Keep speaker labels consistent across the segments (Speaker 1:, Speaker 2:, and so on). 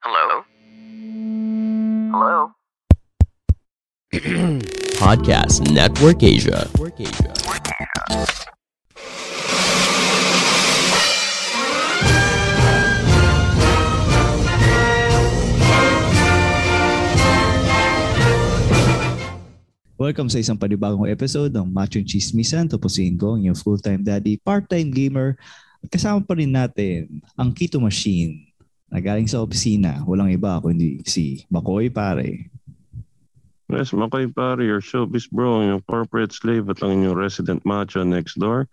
Speaker 1: Hello? Hello?
Speaker 2: Podcast Network Asia.
Speaker 3: Welcome sa isang panibagong episode ng Machong Chismisan. Tapusin ko ang inyong full-time daddy, part-time gamer. At kasama pa rin natin ang Keto Machine na galing sa opisina. Walang iba kundi si Makoy pare.
Speaker 4: Yes, Makoy pare, your showbiz bro, yung corporate slave at ang inyong resident macho next door.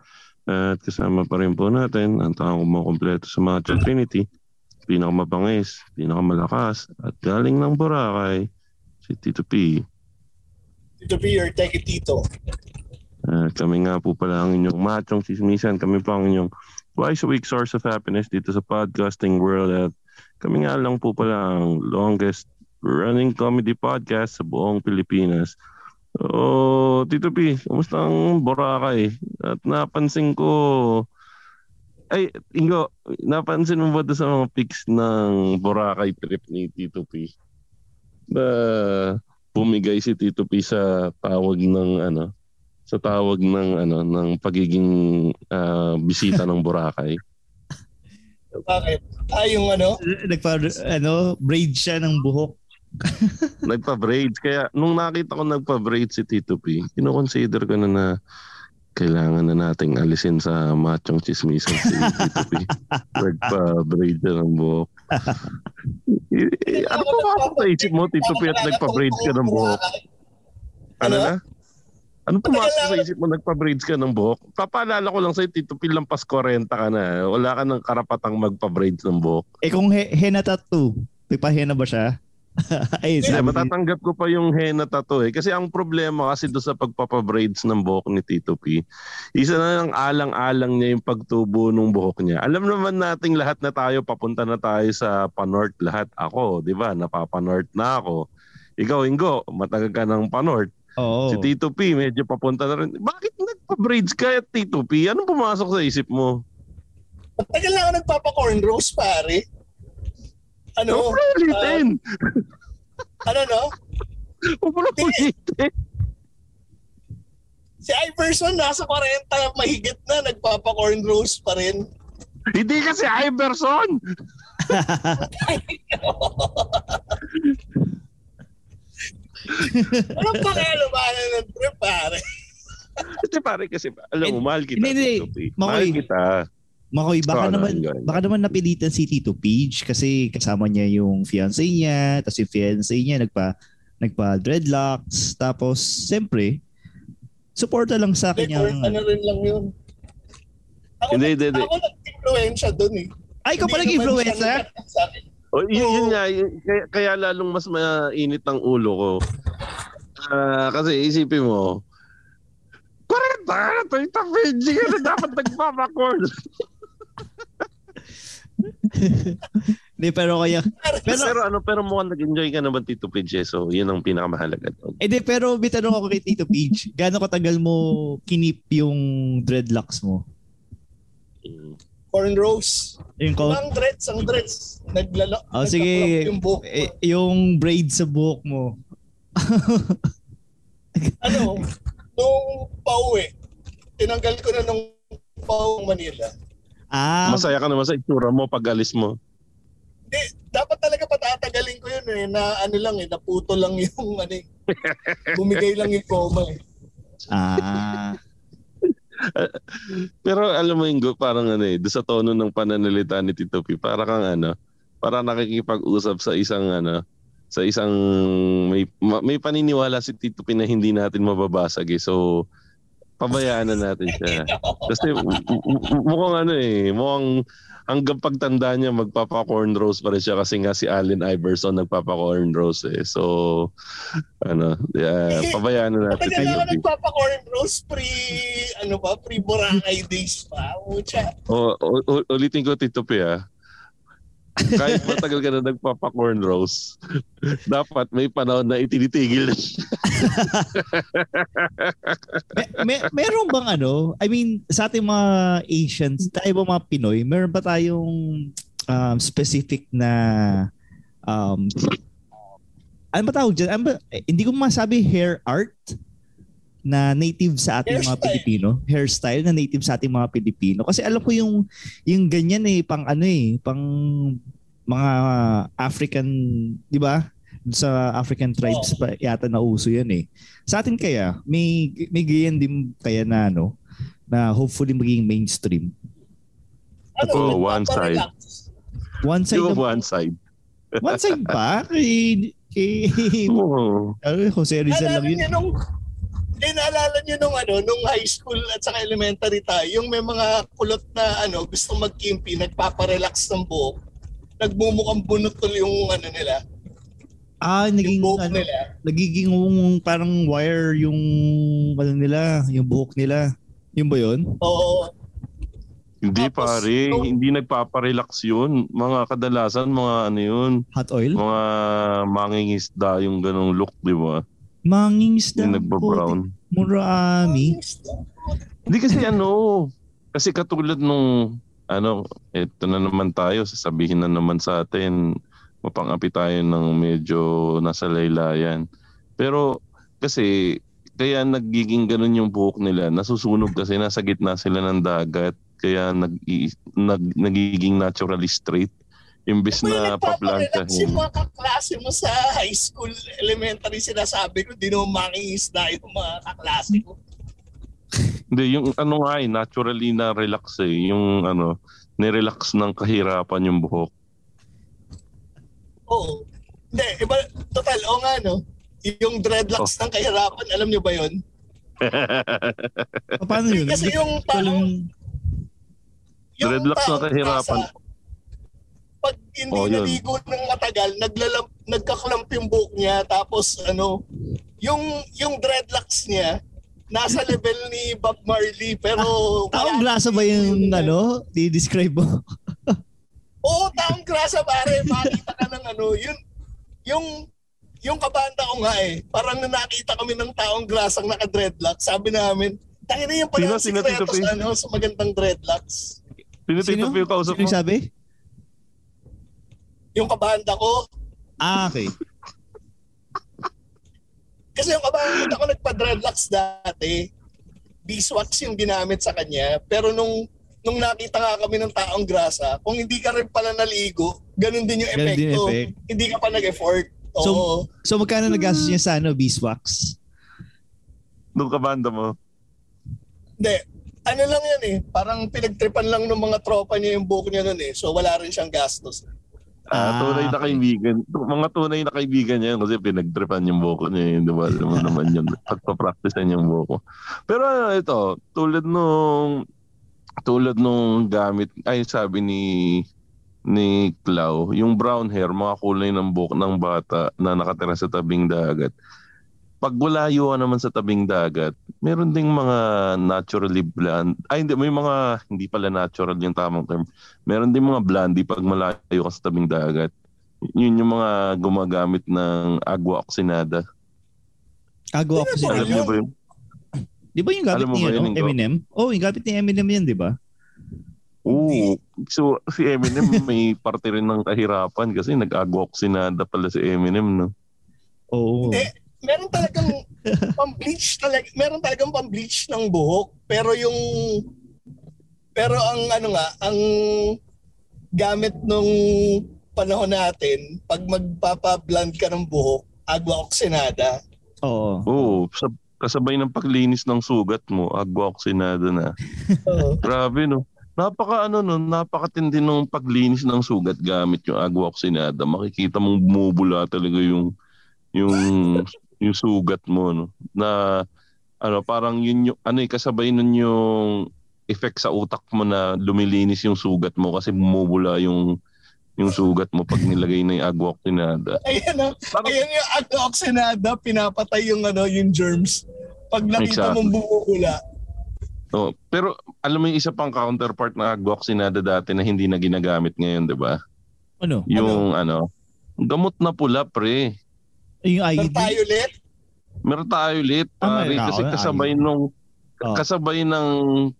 Speaker 4: At kasama pa rin po natin ang taong kumukompleto sa Macho Trinity, pinakamabangis, pinakamalakas, at galing ng Boracay, si Tito P.
Speaker 5: Tito P or Teki Tito.
Speaker 4: At kami nga po pala ang inyong machong sismisan. Kami po ang inyong twice a week source of happiness dito sa podcasting world. At kami nga lang po pala ang longest running comedy podcast sa buong Pilipinas. Oh, Tito P, kumusta ang Boracay? At napansin ko, ay, Ingo, napansin mo ba doon sa mga pics ng Boracay trip ni Tito P? Na bumigay si Tito P sa tawag ng ano, sa tawag ng ano ng pagiging ah, bisita ng Boracay.
Speaker 5: Bakit? Ah, yung ano?
Speaker 3: Nagpa, ano, braid siya ng buhok.
Speaker 4: Nagpa-braids kaya nung nakita ko nagpa-braids si Tito P, kino-consider ko na na kailangan na nating alisin sa machong chismisan si Tito P. Nagpa-braid siya ng buhok. Eh, eh, ano pa ba sa isip mo, Tito P, at nagpa-braids ka ng buhok? Ano
Speaker 5: Ano?
Speaker 4: na? Ano pumasok sa isip mo nagpa-braids ka ng buhok? Papaalala ko lang sa'yo, Tito P, lampas 40 ka na. Wala ka ng karapatang magpa-braids ng buhok.
Speaker 3: Eh kung he- henna tattoo, nagpa-henna ba siya? Ay, sabi
Speaker 4: matatanggap ko pa yung henna tattoo eh. Kasi ang problema kasi doon sa pagpapabraids ng buhok ni Tito P, isa na lang alang-alang niya yung pagtubo ng buhok niya. Alam naman nating lahat na tayo, papunta na tayo sa Panort lahat. Ako, di ba, napapanort na ako. Ikaw, Ingo, matagal ka ng Panort.
Speaker 3: Oo.
Speaker 4: Si Tito P, medyo papunta na rin. Bakit nagpa-braids ka at Tito P? Anong pumasok sa isip mo?
Speaker 5: Matagal na ako nagpapa-corn roast, pare. Ano?
Speaker 4: Huwag mo na ulitin.
Speaker 5: ano no?
Speaker 4: Huwag mo na ulitin.
Speaker 5: Si Iverson nasa 40 mahigit na nagpapa-corn roast pa rin.
Speaker 4: Hindi kasi Iverson.
Speaker 5: Anong pakialamanan ng trip, pare?
Speaker 4: Kasi pare kasi alam mo, mahal kita.
Speaker 3: hindi, hindi.
Speaker 4: Mahal kita.
Speaker 3: Makoy, baka
Speaker 4: Ikaw, ano,
Speaker 3: naman
Speaker 4: Ingo, Ingo.
Speaker 3: baka naman napilitan si Tito Page kasi kasama niya yung fiancé niya, tapos yung fiancé niya nagpa nagpa dreadlocks, tapos siyempre suporta lang sa kanya.
Speaker 5: ano rin lang yun. Ako,
Speaker 4: Hindi, hindi, hindi.
Speaker 5: ako nag-influensya dun eh.
Speaker 3: Ay, ikaw pa
Speaker 5: Hindi naman
Speaker 3: nag-influencer?
Speaker 5: sa akin.
Speaker 4: O, yun,
Speaker 5: Oo.
Speaker 4: yun nga, yun- kaya, kaya lalong mas mainit ang ulo ko. Ah, kasi isipin mo, 40 Tita Pidgey ka na dapat nagpapacord.
Speaker 3: Hindi, pero kaya... Pero-
Speaker 4: Pero, ano, pero mukhang nag-enjoy ka naman Tito Pidgey, so yun ang pinakamahalaga doon.
Speaker 3: Eh di, pero may tanong ako kay Tito Page. Gaano katagal mo kinip yung dreadlocks mo?
Speaker 5: Corn roast.
Speaker 3: Yung, ko-
Speaker 5: Ang dreads, ang dreads. Naglalo.
Speaker 3: oh, sige,
Speaker 5: nagka-crop yung buhok
Speaker 3: eh, yung braid sa buhok mo.
Speaker 5: ano, nung pauwi, tinanggal ko na nung pauwi Manila.
Speaker 3: Ah,
Speaker 4: Masaya ka naman sa itsura mo pag alis mo.
Speaker 5: Hindi, dapat talaga patatagalin ko yun eh, na ano lang eh, naputo lang yung ano eh. Bumigay lang yung coma eh.
Speaker 3: ah.
Speaker 4: Pero alam mo Ingo, parang ano eh, sa tono ng pananalita ni Tito P, para kang ano, para nakikipag-usap sa isang ano, sa isang may ma- may paniniwala si Tito P na hindi natin mababasag eh. So pabayaan na natin siya. Kasi mukhang ano eh, mukhang hanggang pagtanda niya magpapa-corn roast pa rin siya kasi nga si Allen Iverson nagpapa-corn roast eh. So ano, yeah, pabayaan na natin.
Speaker 5: Matagal na
Speaker 4: P.
Speaker 5: nagpapa-corn roast pre, ano pa, pre Boracay days pa. Mucha.
Speaker 4: O, o- o- ulitin ko Tito P ah. Kahit matagal ka na nagpapa-corn roast, dapat may panahon na itinitigil na.
Speaker 3: May, may, meron bang ano, I mean, sa ating mga Asians, tayo ba mga Pinoy, meron ba tayong um, specific na um, ano ba tawag dyan? Ano ba, eh, hindi ko masabi hair art na native sa ating mga
Speaker 5: Hairstyle.
Speaker 3: Pilipino. Hairstyle na native sa ating mga Pilipino. Kasi alam ko yung, yung ganyan eh, pang ano eh, pang mga African, di ba? Sa African tribes
Speaker 5: Oo.
Speaker 3: pa yata na uso yan eh. Sa atin kaya, may, may ganyan din kaya na ano, na hopefully maging mainstream.
Speaker 5: Ano,
Speaker 4: Oo, one
Speaker 5: nagpaparelax.
Speaker 3: One side,
Speaker 4: Yung
Speaker 3: of,
Speaker 4: one side.
Speaker 3: one side pa? Kay, kay ano, Jose Rizal lang yun.
Speaker 5: nung eh, naalala niyo nung ano, nung high school at saka elementary tayo, yung may mga kulot na ano, gusto magkimpi, nagpaparelax ng buhok. Nagmumukhang bunutol yung ano nila,
Speaker 3: Ah,
Speaker 5: yung
Speaker 3: naging,
Speaker 5: buhok
Speaker 3: ano,
Speaker 5: nila.
Speaker 3: nagiging um, parang wire yung ano nila, yung buhok nila. Yun ba yun?
Speaker 5: Oo.
Speaker 4: Hindi
Speaker 5: Tapos,
Speaker 4: pare,
Speaker 5: nung-
Speaker 4: hindi nagpaparelax yun. Mga kadalasan, mga ano yun,
Speaker 3: Hot oil?
Speaker 4: mga mangingisda yung ganong look, di ba?
Speaker 3: Mangingisda.
Speaker 4: Yung nagba-brown.
Speaker 3: Murami.
Speaker 4: Hindi kasi ano, kasi katulad nung, ano, eto na naman tayo, sasabihin na naman sa atin, mapangapi tayo ng medyo nasa laylayan. Pero kasi, kaya nagiging ganun yung buhok nila, nasusunog kasi nasa gitna sila ng dagat, kaya nag, nag, nagiging naturally straight. Imbis na paplanchahin.
Speaker 5: yung mga kaklase mo sa high school, elementary, sinasabi ko, di naman mangingisda yung mga kaklase ko.
Speaker 4: Hindi, yung ano nga eh, naturally na relax eh. Yung ano, nirelax ng kahirapan yung buhok.
Speaker 5: Oo. Hindi, iba, total, o nga no, yung dreadlocks
Speaker 4: Oh.
Speaker 5: ng kahirapan, alam nyo ba yun?
Speaker 3: Paano yun?
Speaker 5: Kasi yung taong, yung
Speaker 4: Dreadlocks ng kahirapan.
Speaker 5: nasa- pag hindi
Speaker 4: Oh, yun.
Speaker 5: naligo ng matagal, naglalam, nagkaklamp yung buhok niya, tapos ano, yung yung dreadlocks niya, nasa level ni Bob Marley, pero...
Speaker 3: Taong grasa ba yung ano? Di-describe mo?
Speaker 5: Oo, taong grasa pare, makita ka ng ano, yun, yung, yung kabanda ko nga eh, parang na nakita kami ng taong grasang naka-dreadlocks, sabi namin, tangina yung pala
Speaker 4: Sino? Sino, P?
Speaker 5: sa, ano, sa magandang dreadlocks.
Speaker 4: Sino,
Speaker 3: Sino?
Speaker 4: P yung kausap
Speaker 3: Sino
Speaker 4: mo?
Speaker 3: yung sabi?
Speaker 5: Yung kabanda ko,
Speaker 3: Ah, okay.
Speaker 5: Kasi yung kabangit ako nagpa-dreadlocks dati, beeswax yung ginamit sa kanya. Pero nung nung nakita nga kami ng taong grasa, kung hindi ka rin pala naligo, ganun din yung
Speaker 3: Ganun din
Speaker 5: epekto.
Speaker 3: yung effect.
Speaker 5: Hindi ka pa nag-effort. Oo.
Speaker 3: So, So magkano nagastos niya sa ano, beeswax?
Speaker 4: Nung kabanda mo.
Speaker 5: Hindi. Ano lang yan eh. Parang pinagtripan lang ng mga tropa niya yung buhok niya nun eh. So wala rin siyang gastos.
Speaker 3: Ah,
Speaker 4: Ah, tunay na kaibigan. Mga tunay na kaibigan niya yun kasi pinagtripan yung buko niya yun. Di ba? Alam mo naman yun. Pagpapractice niya yung buko. Pero ano, ito, tulad nung tulad nung gamit, ay sabi ni ni Clau, yung brown hair, mga kulay ng buhok ng bata na nakatira sa tabing dagat. Pag walayo ka naman sa tabing dagat, meron ding mga naturally blonde. Ay, hindi, may mga, hindi pala natural yung tamang term meron din mga blondie pag malayo ka sa tabing dagat. Yun yung mga gumagamit ng agua oxinada.
Speaker 5: Sino
Speaker 3: sila.
Speaker 4: Alam niyo ba yun?
Speaker 3: Di ba yung gamit
Speaker 4: Alam mo
Speaker 3: ni
Speaker 4: ba yun,
Speaker 3: ano,
Speaker 4: Ingo?
Speaker 3: Eminem? Oh, yung gamit ni Eminem yan, di ba?
Speaker 4: Oo. So, si Eminem may parte rin ng kahirapan kasi nag-agua oxinada pala si Eminem, no?
Speaker 3: Oo.
Speaker 5: Hindi. Meron talagang pang-bleach talaga. Meron talagang pang-bleach ng buhok. Pero yung pero ang ano nga, ang gamit nung panahon natin, pag magpapa-blond ka ng buhok, agua oxinada.
Speaker 3: Oo.
Speaker 4: Oo. Sa, kasabay ng paglinis ng sugat mo, agua oxinada na.
Speaker 5: Oo.
Speaker 4: Grabe, no? Napaka ano no, napakatindi ng paglinis ng sugat gamit yung agua oxinada. Makikita mong bumubula talaga yung yung yung sugat mo no. Na ano parang yun yung ano eh, kasabay nun yung effect sa utak mo na lumilinis yung sugat mo kasi bumubula yung yung sugat mo pag nilagay na yung agua oxinada.
Speaker 5: Ayan na.
Speaker 4: Parang-
Speaker 5: Ayan yung agua oxinada, pinapatay yung ano, yung germs. Pag nakita
Speaker 4: Exactly.
Speaker 5: mong bumubula.
Speaker 4: Oh, pero alam mo yung isa pang counterpart ng agua oxinada dati na hindi na ginagamit ngayon, 'di ba?
Speaker 3: Ano?
Speaker 4: Yung ano, gamot na pula pre.
Speaker 3: Yung
Speaker 5: Nang
Speaker 3: IUD?
Speaker 5: tayo ulit,
Speaker 4: Meron tayo ulit,
Speaker 3: Ah, meron
Speaker 4: kasi
Speaker 3: ako,
Speaker 4: kasabay
Speaker 3: ayun.
Speaker 4: nung
Speaker 3: Oh.
Speaker 4: kasabay ng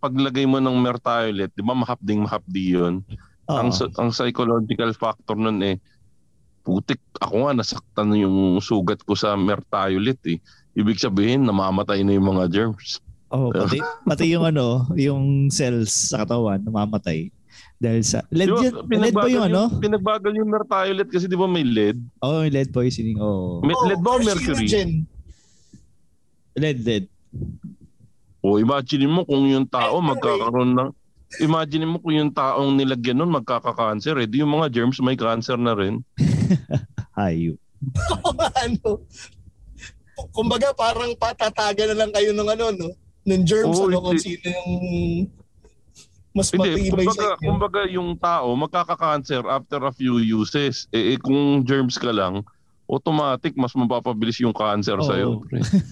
Speaker 4: paglagay mo ng mertiolet, 'di ba mahapding mahapdi 'yun.
Speaker 3: Oo.
Speaker 4: Ang ang psychological factor nun eh putik, ako nga nasaktan yung sugat ko sa mertiolit eh. Ibig sabihin, namamatay na yung mga germs.
Speaker 3: Oh, pati, pati yung ano, yung cells sa katawan namamatay. Dahil sa lead,
Speaker 4: Di ba,
Speaker 3: yun, lead ba yung ano?
Speaker 4: Pinagbagal yung mertiolit kasi di ba may lead?
Speaker 3: Oh, yung lead poisoning. Oh.
Speaker 4: May, lead ba o mercury?
Speaker 3: Lead, lead.
Speaker 4: O imagine mo kung yung tao magkakaroon ng Imagine mo kung yung taong nilagyan nun magkaka-cancer, eh. Di yung mga germs may cancer na rin.
Speaker 3: Hayop.
Speaker 5: ano, kumbaga parang patataga na lang kayo ng ano, no? Ng germs,
Speaker 4: Oo,
Speaker 5: ano, kung sino yung mas
Speaker 4: Hindi,
Speaker 5: matibay sa
Speaker 4: kumbaga,
Speaker 5: inyo.
Speaker 4: kumbaga yung tao magkaka-cancer after a few uses. Eh, eh, kung germs ka lang, automatic mas mapapabilis yung cancer
Speaker 3: Oo.
Speaker 4: sa'yo.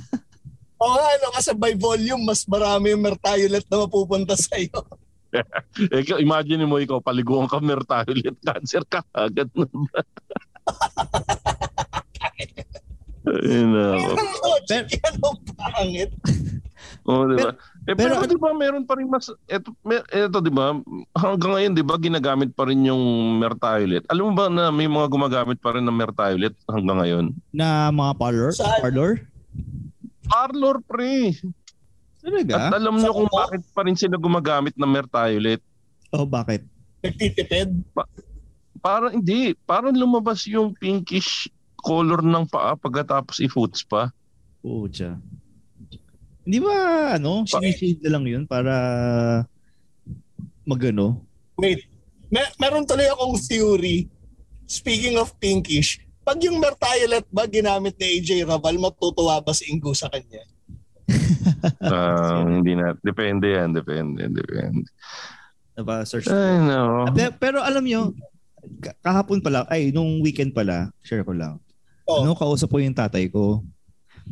Speaker 5: Oo nga, ano, kasi by volume, mas marami yung mertiolet na mapupunta sa'yo.
Speaker 4: Eh, imagine mo ikaw, paliguan ka mertiolet, cancer ka agad Ayun na ako.
Speaker 5: Ang logic yan, ang pangit.
Speaker 4: Oh, di ba? Eh, pero,
Speaker 3: pero
Speaker 4: di ba meron pa rin mas eto, mer, eto di ba hanggang ngayon di ba ginagamit pa rin yung mertiolet. Alam mo ba na may mga gumagamit pa rin ng mertiolet hanggang ngayon?
Speaker 3: Na mga parlor?
Speaker 5: Saan?
Speaker 3: Parlor?
Speaker 4: Parlor pre.
Speaker 3: Talaga?
Speaker 4: At alam niyo kung bakit pa rin sila gumagamit ng mertiolet.
Speaker 3: Oh, bakit?
Speaker 5: Nagtitipid.
Speaker 4: Parang hindi, parang lumabas yung pinkish color ng paa pagkatapos i-foots pa.
Speaker 3: Oo, tsa. Hindi ba, ano, sinishade na lang yun para magano?
Speaker 5: Wait, mer- meron tuloy akong theory. Speaking of pinkish, pag yung mertiolet ba ginamit ni AJ Raval, matutuwa ba si Ingo sa kanya?
Speaker 4: Ah, hindi na, depende yan, depende, depende.
Speaker 3: Napa-search.
Speaker 4: Ay, no.
Speaker 3: Pe- Pero alam nyo, ka- kahapon pala, ay, nung weekend pala, share ko lang.
Speaker 5: Oh.
Speaker 3: Ano, kausap ko yung tatay ko.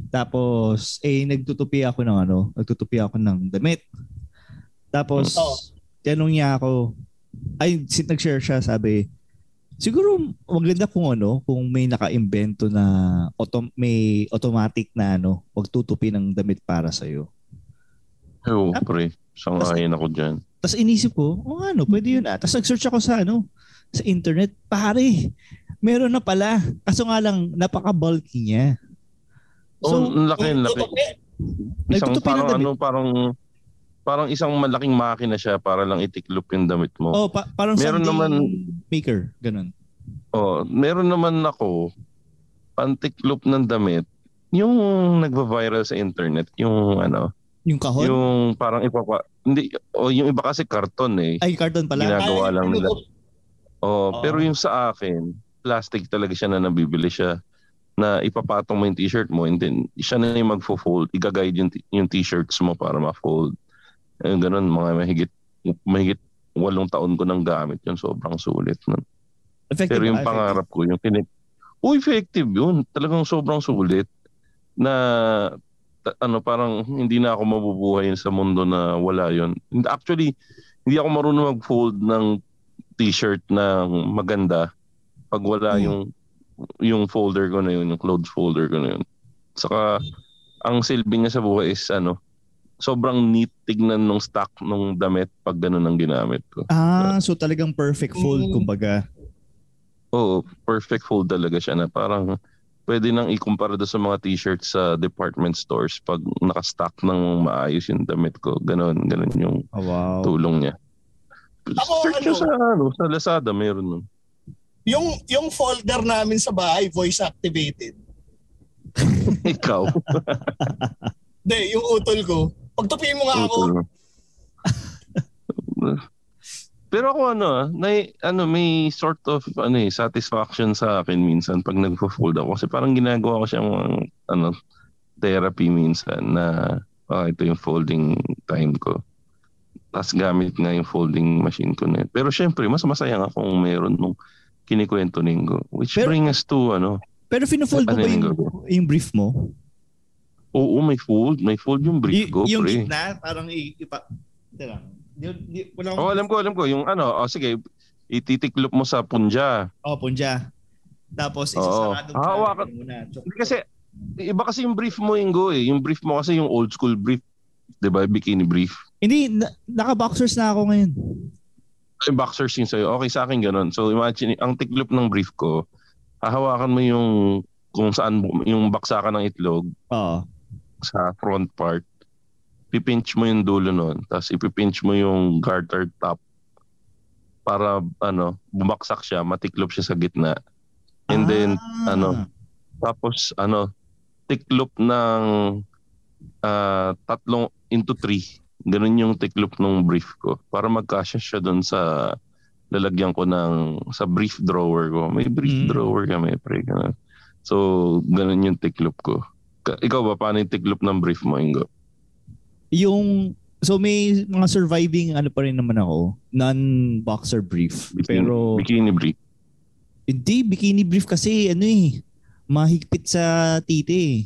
Speaker 3: Tapos, eh, nagtutupi ako ng ano, nagtutupi ako ng damit. Tapos,
Speaker 5: Oh.
Speaker 3: tanong niya ako, ay, sin- nag-share siya, sabi, siguro maganda kung ano, kung may naka-invento na autom- may automatic na ano, pagtutupi ng damit para sa'yo.
Speaker 4: Oo, pre. Sangayin ako dyan.
Speaker 3: Tapos inisip ko, oh ano, pwede yun ah. Tapos nag-search ako sa ano, sa internet. Pare, meron na pala. Kaso nga lang, napaka-bulky niya.
Speaker 4: oh, ang laki, ang laki.
Speaker 5: Tutupi.
Speaker 4: Isang parang ano, parang parang isang malaking makina siya para lang itiklop yung damit mo.
Speaker 3: Oh, pa- parang
Speaker 4: Meron naman-
Speaker 3: maker. Ganun.
Speaker 4: Oh, meron naman ako pantiklop ng damit. Yung nagva-viral sa internet, yung ano,
Speaker 3: Yung kahon?
Speaker 4: yung parang ipapa hindi o yung iba kasi karton eh.
Speaker 3: Ay, carton pala.
Speaker 4: Ginagawa Nagawa
Speaker 5: Ay,
Speaker 4: lang nila. Oh,
Speaker 3: Oo.
Speaker 4: pero yung sa akin, plastic talaga siya na nabibili siya na ipapatong mo yung t-shirt mo and then siya na yung magfo-fold, i-guide yung, t- yung t-shirts mo para ma-fold. Ayun, ganun, mga mahigit, mahigit walong taon ko nang gamit yun. Sobrang sulit. nun.
Speaker 3: Effective
Speaker 4: Pero yung pangarap ko, yung tinik... Oh, effective yun. Talagang sobrang sulit na ta- ano parang hindi na ako mabubuhay sa mundo na wala yun. Actually, hindi ako marunong mag-fold ng t-shirt na maganda pag wala
Speaker 5: Hmm.
Speaker 4: yung yung folder ko na yun, yung clothes folder ko na yun. Saka ang silbi niya sa buhay is ano, sobrang neat tignan nung stock nung damit pag ganun ang ginamit ko.
Speaker 3: Ah, so talagang perfect fold,
Speaker 5: Mm.
Speaker 3: kumbaga.
Speaker 4: Oo, perfect fold talaga siya na parang pwede nang ikumpara doon sa mga t-shirts sa department stores pag nakastock ng maayos yung damit ko. Ganon, ganon yung
Speaker 3: Oh, wow.
Speaker 4: tulong niya.
Speaker 5: Ako,
Speaker 4: Search
Speaker 5: ano?
Speaker 4: sa, ano, sa Lazada, meron nun.
Speaker 5: Yung, yung folder namin sa bahay, voice activated.
Speaker 4: Ikaw.
Speaker 5: Hindi, yung utol ko. Pagtupiin mo nga ako.
Speaker 4: Pero ako ano, may, ano, may sort of ano, eh, satisfaction sa akin minsan pag nagfo-fold ako. Kasi parang ginagawa ko siyang ano, therapy minsan na ah, ito yung folding time ko. Tapos gamit nga yung folding machine ko na yun. Pero syempre, mas masaya nga kung meron nung kinikwento ninggo. Which
Speaker 3: Pero-
Speaker 4: bring us to ano,
Speaker 3: Pero fino-fold mo
Speaker 4: Ano
Speaker 3: ba yung,
Speaker 4: yung
Speaker 3: yung brief mo?
Speaker 4: oo, may fold. May fold yung brief
Speaker 3: Y-
Speaker 4: ko,
Speaker 3: yung
Speaker 4: pre.
Speaker 3: gitna, parang i- ipa... Di, di, wala
Speaker 4: Oh, alam ko, alam ko. Yung ano, oh, sige, ititiklop mo sa punja.
Speaker 3: Oh, punja. Tapos isasarado
Speaker 4: Hahawakan-
Speaker 3: muna. Chok-
Speaker 4: Hindi kasi, iba kasi yung brief mo, Ingo eh. Yung brief mo kasi yung old school brief. 'Di ba Bikini brief.
Speaker 3: Hindi, na, naka-boxers na ako ngayon.
Speaker 4: Yung boxers yung sa'yo. Okay sa akin ganun. So imagine, ang tiklop ng brief ko, hahawakan mo yung kung saan yung baksakan ng itlog
Speaker 3: Oo.
Speaker 4: sa front part. Pipinch mo yung dulo nun. Tapos ipipinch mo yung garter top para ano, bumaksak siya, matiklop siya sa gitna. And then,
Speaker 3: Ah.
Speaker 4: ano, tapos ano, tiklop ng ah, tatlong into three. Ganun yung tiklop ng brief ko. Para magkasya siya doon sa lalagyan ko ng sa brief drawer ko. May brief
Speaker 3: Mm.
Speaker 4: drawer kami, pre. Ganun. So, ganun yung tiklop ko. Ka- Ikaw ba, paano yung tiklop ng brief mo, Ingo?
Speaker 3: Yung so may mga surviving ano pa rin naman ako, non-boxer brief.
Speaker 4: Bikini,
Speaker 3: Pero
Speaker 4: bikini brief.
Speaker 3: hindi bikini brief kasi ano eh mahigpit sa titi. eh.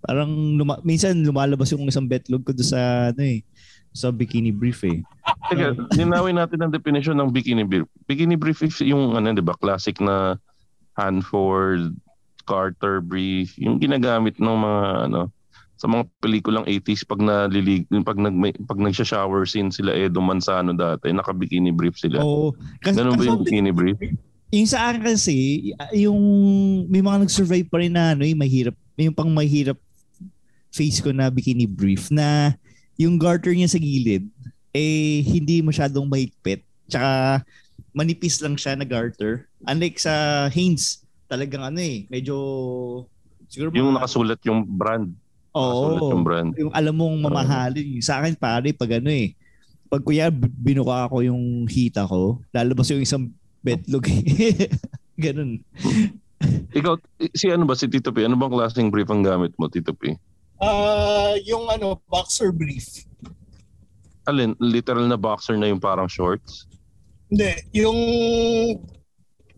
Speaker 3: Parang luma- minsan lumalabas yung isang betlog ko doon sa ano eh sa bikini brief eh.
Speaker 4: Teka, linawin natin ang definition ng bikini brief. Bikini brief is yung ano, 'di ba, classic na Hanford, Carter brief, yung ginagamit ng mga ano sa mga pelikulang 80s pag nalilig pag nag pag nagsha-shower scene sila Edo Manzano dati, naka-bikini brief sila.
Speaker 3: Oo. Kasi,
Speaker 4: Ganun ba yung bikini brief?
Speaker 3: yung sa akin kasi, yung may mga nag-survive pa rin na ano, yung mahirap, yung pang mahirap face ko na bikini brief na yung garter niya sa gilid eh hindi masyadong mahigpit. Tsaka manipis lang siya na garter. Unlike sa Hanes, talagang ano eh, medyo siguro
Speaker 4: Yung
Speaker 3: mga-
Speaker 4: nakasulat yung brand.
Speaker 3: Oo.
Speaker 4: Nakasulat yung brand.
Speaker 3: Yung alam mong mamahalin. Yung sa akin pare, pag ano eh, pag kuya binuka ko yung hita ko, lalabas yung isang betlog. eh. Ganun.
Speaker 4: Ikaw si ano ba si Tito P? Ano bang klaseng brief ang gamit mo, Tito P?
Speaker 5: Ah, yung ano, boxer brief.
Speaker 4: Alin, literal na boxer na yung parang shorts?
Speaker 5: Hindi, yung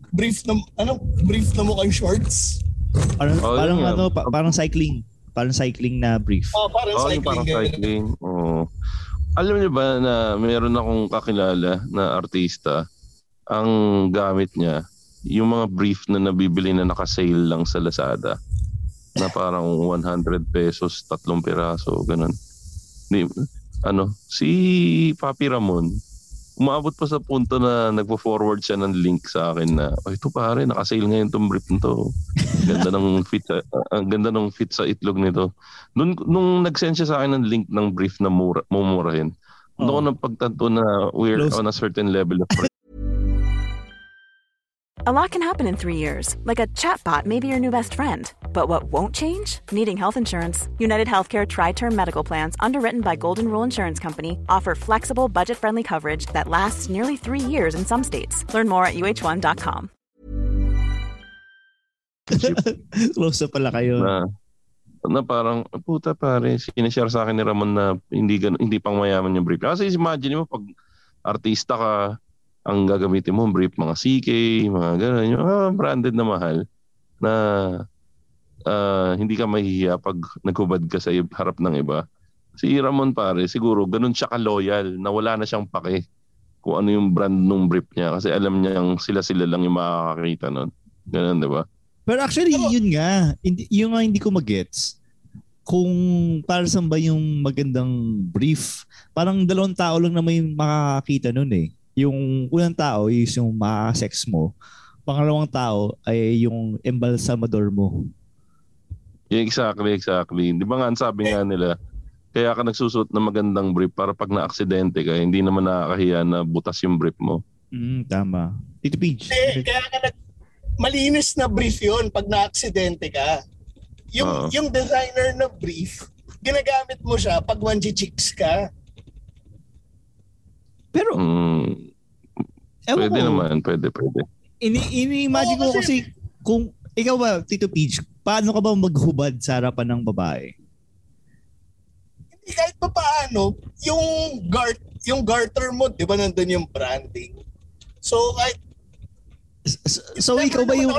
Speaker 5: brief na ano, brief na mukhang shorts.
Speaker 3: Parang,
Speaker 4: Oh,
Speaker 3: parang
Speaker 4: nga.
Speaker 3: ano, pa- parang cycling. Parang cycling na brief.
Speaker 5: Oh, parang
Speaker 4: Oh, yung
Speaker 5: cycling.
Speaker 4: parang cycling. Oo. Alam niyo ba na meron akong kakilala na artista, ang gamit niya, yung mga brief na nabibili na naka-sale lang sa Lazada na parang 100 pesos, tatlong piraso, ganun. Di, ano, si Papi Ramon, umabot pa sa punto na nagpo-forward siya ng link sa akin na, oh, ito pare, naka-sale ngayon tong brief nito. Ganda ng fit sa, ang ganda ng fit sa itlog nito. Nung, nung nag-send siya sa akin ng link ng brief na mura, mumurahin,
Speaker 3: Oo.
Speaker 4: doon ko napagtanto na we're
Speaker 3: Close.
Speaker 4: on a certain level of
Speaker 6: A lot can happen in three years, like a chatbot may be your new best friend. But what won't change? Needing health insurance. United Healthcare Tri Term Medical Plans, underwritten by Golden Rule Insurance Company, offer flexible, budget friendly coverage that lasts nearly three years in some states. Learn more at uh1.com.
Speaker 3: Close na pala kayo.
Speaker 4: na na parang puta pare sinishare sa akin ni Ramon na hindi hindi pang mayaman yung brief. Kasi imagine mo pag artista ka ang gagamitin mo brief mga CK, mga ganun, yung ah, branded na mahal na ah, hindi ka mahihiya pag naghubad ka sa harap ng iba. Si Ramon pare, siguro ganun siya ka-loyal na wala na siyang pake kung ano yung brand nung brief niya kasi alam niya yung sila-sila lang yung makakakita nun. Ganun, di ba?
Speaker 3: Pero actually, yun nga. Hindi, yung nga hindi ko magets kung para saan ba yung magandang brief. Parang dalawang tao lang na may makakakita nun eh. Yung unang tao is yung makasex mo. Pangalawang tao ay yung embalsamador mo.
Speaker 4: Yeah, exactly, exactly. Di ba nga ang sabi nga nila, kaya ka nagsusuot ng magandang brief para pag na-aksidente ka, hindi naman nakakahiya na butas yung brief mo.
Speaker 3: Mm, tama. Tito Peach.
Speaker 5: Eh, kaya ka nag, malinis na brief yun pag na-aksidente ka. Yung,
Speaker 4: Oo.
Speaker 5: yung designer na brief, ginagamit mo siya pag chicks ka.
Speaker 3: Pero,
Speaker 4: Mm,
Speaker 3: ewan
Speaker 4: pwede
Speaker 3: ko.
Speaker 4: naman, pwede, pwede.
Speaker 3: Ini, ini-imagine ko kasi kung ikaw ba, Tito Peach, paano ka ba maghubad sa harapan ng babae?
Speaker 5: Hindi kahit pa paano, yung gart, yung garter mo, di ba nandun yung branding? So, kahit...
Speaker 3: So, so ikaw ba yung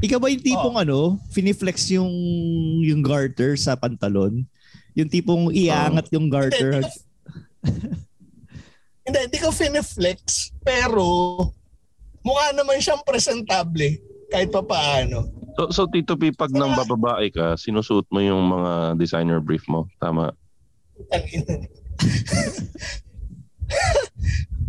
Speaker 3: ikaw ba yung tipong ano, finiflex yung yung garter sa pantalon? Yung tipong iangat yung garter.
Speaker 5: Hindi, hindi Hindi, ko finiflex, pero mukha naman siyang presentable kahit pa paano.
Speaker 4: So, so Tito P, pag nang bababae ka, sinusuot mo yung mga designer brief mo. Tama.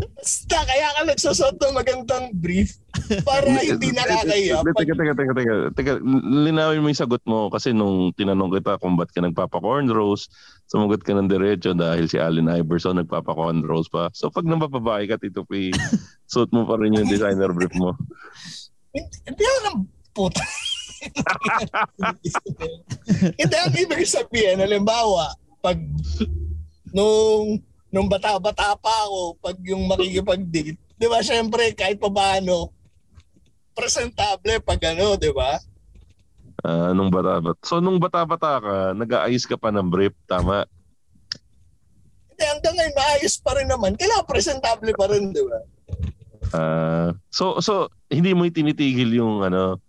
Speaker 5: Basta kaya ka nagsusot ng magandang brief para hindi nakakaya.
Speaker 4: Teka, teka, teka, teka, teka. Linawin mo yung sagot mo kasi nung tinanong kita kung ba't ka nagpapa-cornrows, sumagot ka ng diretso dahil si Allen Iverson nagpapa-cornrows pa. So pag napapabahay ka, Tito P, suot mo pa rin yung designer brief mo.
Speaker 5: hindi ako ng puta. hindi ang ibig sabihin, halimbawa, pag nung nung bata-bata pa ako, pag yung makikipag-date, di ba, syempre, kahit pa paano, presentable pag ano, di ba?
Speaker 4: Ah, nung bata-bata. So nung bata-bata ka, nag-aayos ka pa ng brief, tama?
Speaker 5: Hindi, hanggang ngayon, maayos pa rin naman. Kailangan presentable pa rin, di ba?
Speaker 4: Ah, so so hindi mo tinitigil yung ano,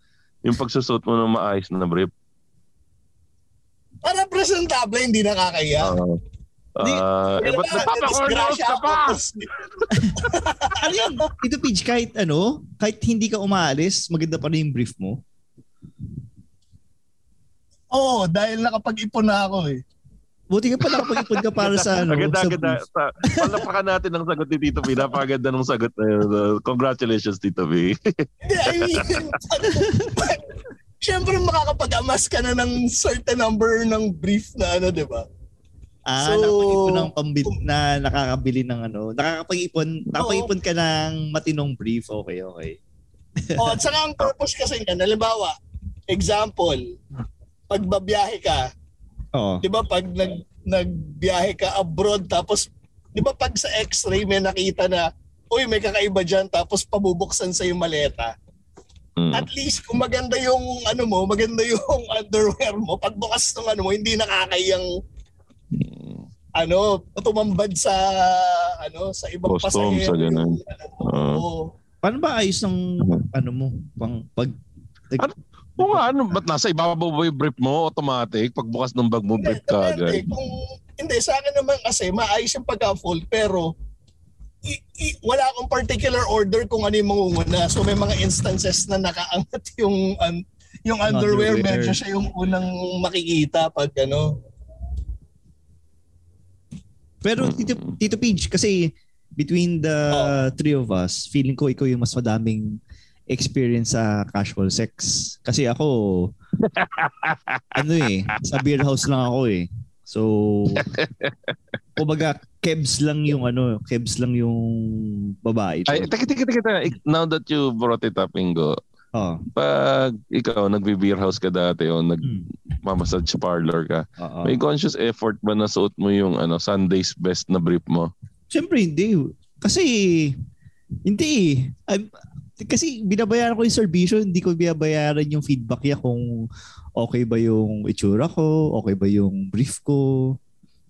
Speaker 4: yung pagsusot mo ng maayos na brief.
Speaker 5: Para presentable, hindi nakakaya.
Speaker 4: Ah, eh, ba't nagpapa-cornrows ka pa?
Speaker 3: ano yun? Ito, Pidge, kahit ano, kahit hindi ka umaalis, maganda pa rin yung brief mo.
Speaker 5: Oo, dahil nakapag-ipon na ako eh.
Speaker 3: Buti ka pa nakapag-ipon ka para sa ano,
Speaker 4: Agad,
Speaker 3: sa
Speaker 4: agad, sa, palapakan natin ang sagot ni Tito B. Napakaganda ng sagot na yun. Uh, congratulations, Tito B.
Speaker 5: Siyempre makakapag-amas ka na ng certain number ng brief na ano, di ba?
Speaker 3: Ah,
Speaker 5: So-
Speaker 3: nakapag-ipon ng pambil na nakakabili ng ano. Nakakapag-ipon, nakapag-ipon ka ng matinong brief. Okay, okay.
Speaker 5: O, at saka ang purpose kasi niyan, halimbawa, example, pag babiyahe ka,
Speaker 3: Oo.
Speaker 5: di ba pag nag, nagbiyahe ka abroad, tapos, di ba pag sa x-ray may nakita na, uy, may kakaiba dyan, tapos pabubuksan sa yung maleta.
Speaker 4: Mm.
Speaker 5: At least kung maganda yung ano mo, maganda yung underwear mo, pagbukas ng ano mo, hindi nakakayang ano, tumambad sa ano sa ibang
Speaker 4: Custom,
Speaker 5: pasahero.
Speaker 4: sa ganun.
Speaker 5: Oo.
Speaker 3: Paano ba ayos ng ano mo? Pang, pag,
Speaker 4: Ano? Oo nga, ano, ba't nasa ibabaw ba yung brief mo? Automatic? Pagbukas ng bag mo,
Speaker 5: Hindi,
Speaker 4: brief ka agad.
Speaker 5: Kung, hindi, sa akin naman kasi maayos yung pagka-fold pero i, i- wala akong particular order kung ano yung mangunguna. So may mga instances na nakaangat yung un- yung underwear,
Speaker 3: Underwear.
Speaker 5: medyo siya yung unang makikita pag ano.
Speaker 3: Pero Tito, Tito Pidge, kasi between the three of us, feeling ko ikaw yung mas madaming experience sa casual sex. Kasi ako, ano eh, sa beer house lang ako eh. So, kumbaga, kebs lang yung ano, kebs lang yung babae.
Speaker 4: Ay, teka, teka, teka, Now that you brought it up, Ingo,
Speaker 3: Oh,
Speaker 4: pag ikaw nagbe-beer house ka dati o
Speaker 3: Hmm.
Speaker 4: nag-massage parlor ka,
Speaker 3: oo.
Speaker 4: may conscious effort ba na suot mo yung ano Sunday's best na brief mo?
Speaker 3: Siyempre hindi. Kasi, hindi eh. I'm- kasi binabayaran ko yung serbisyo, hindi ko binabayaran yung feedback niya kung okay ba yung itsura ko, okay ba yung brief ko.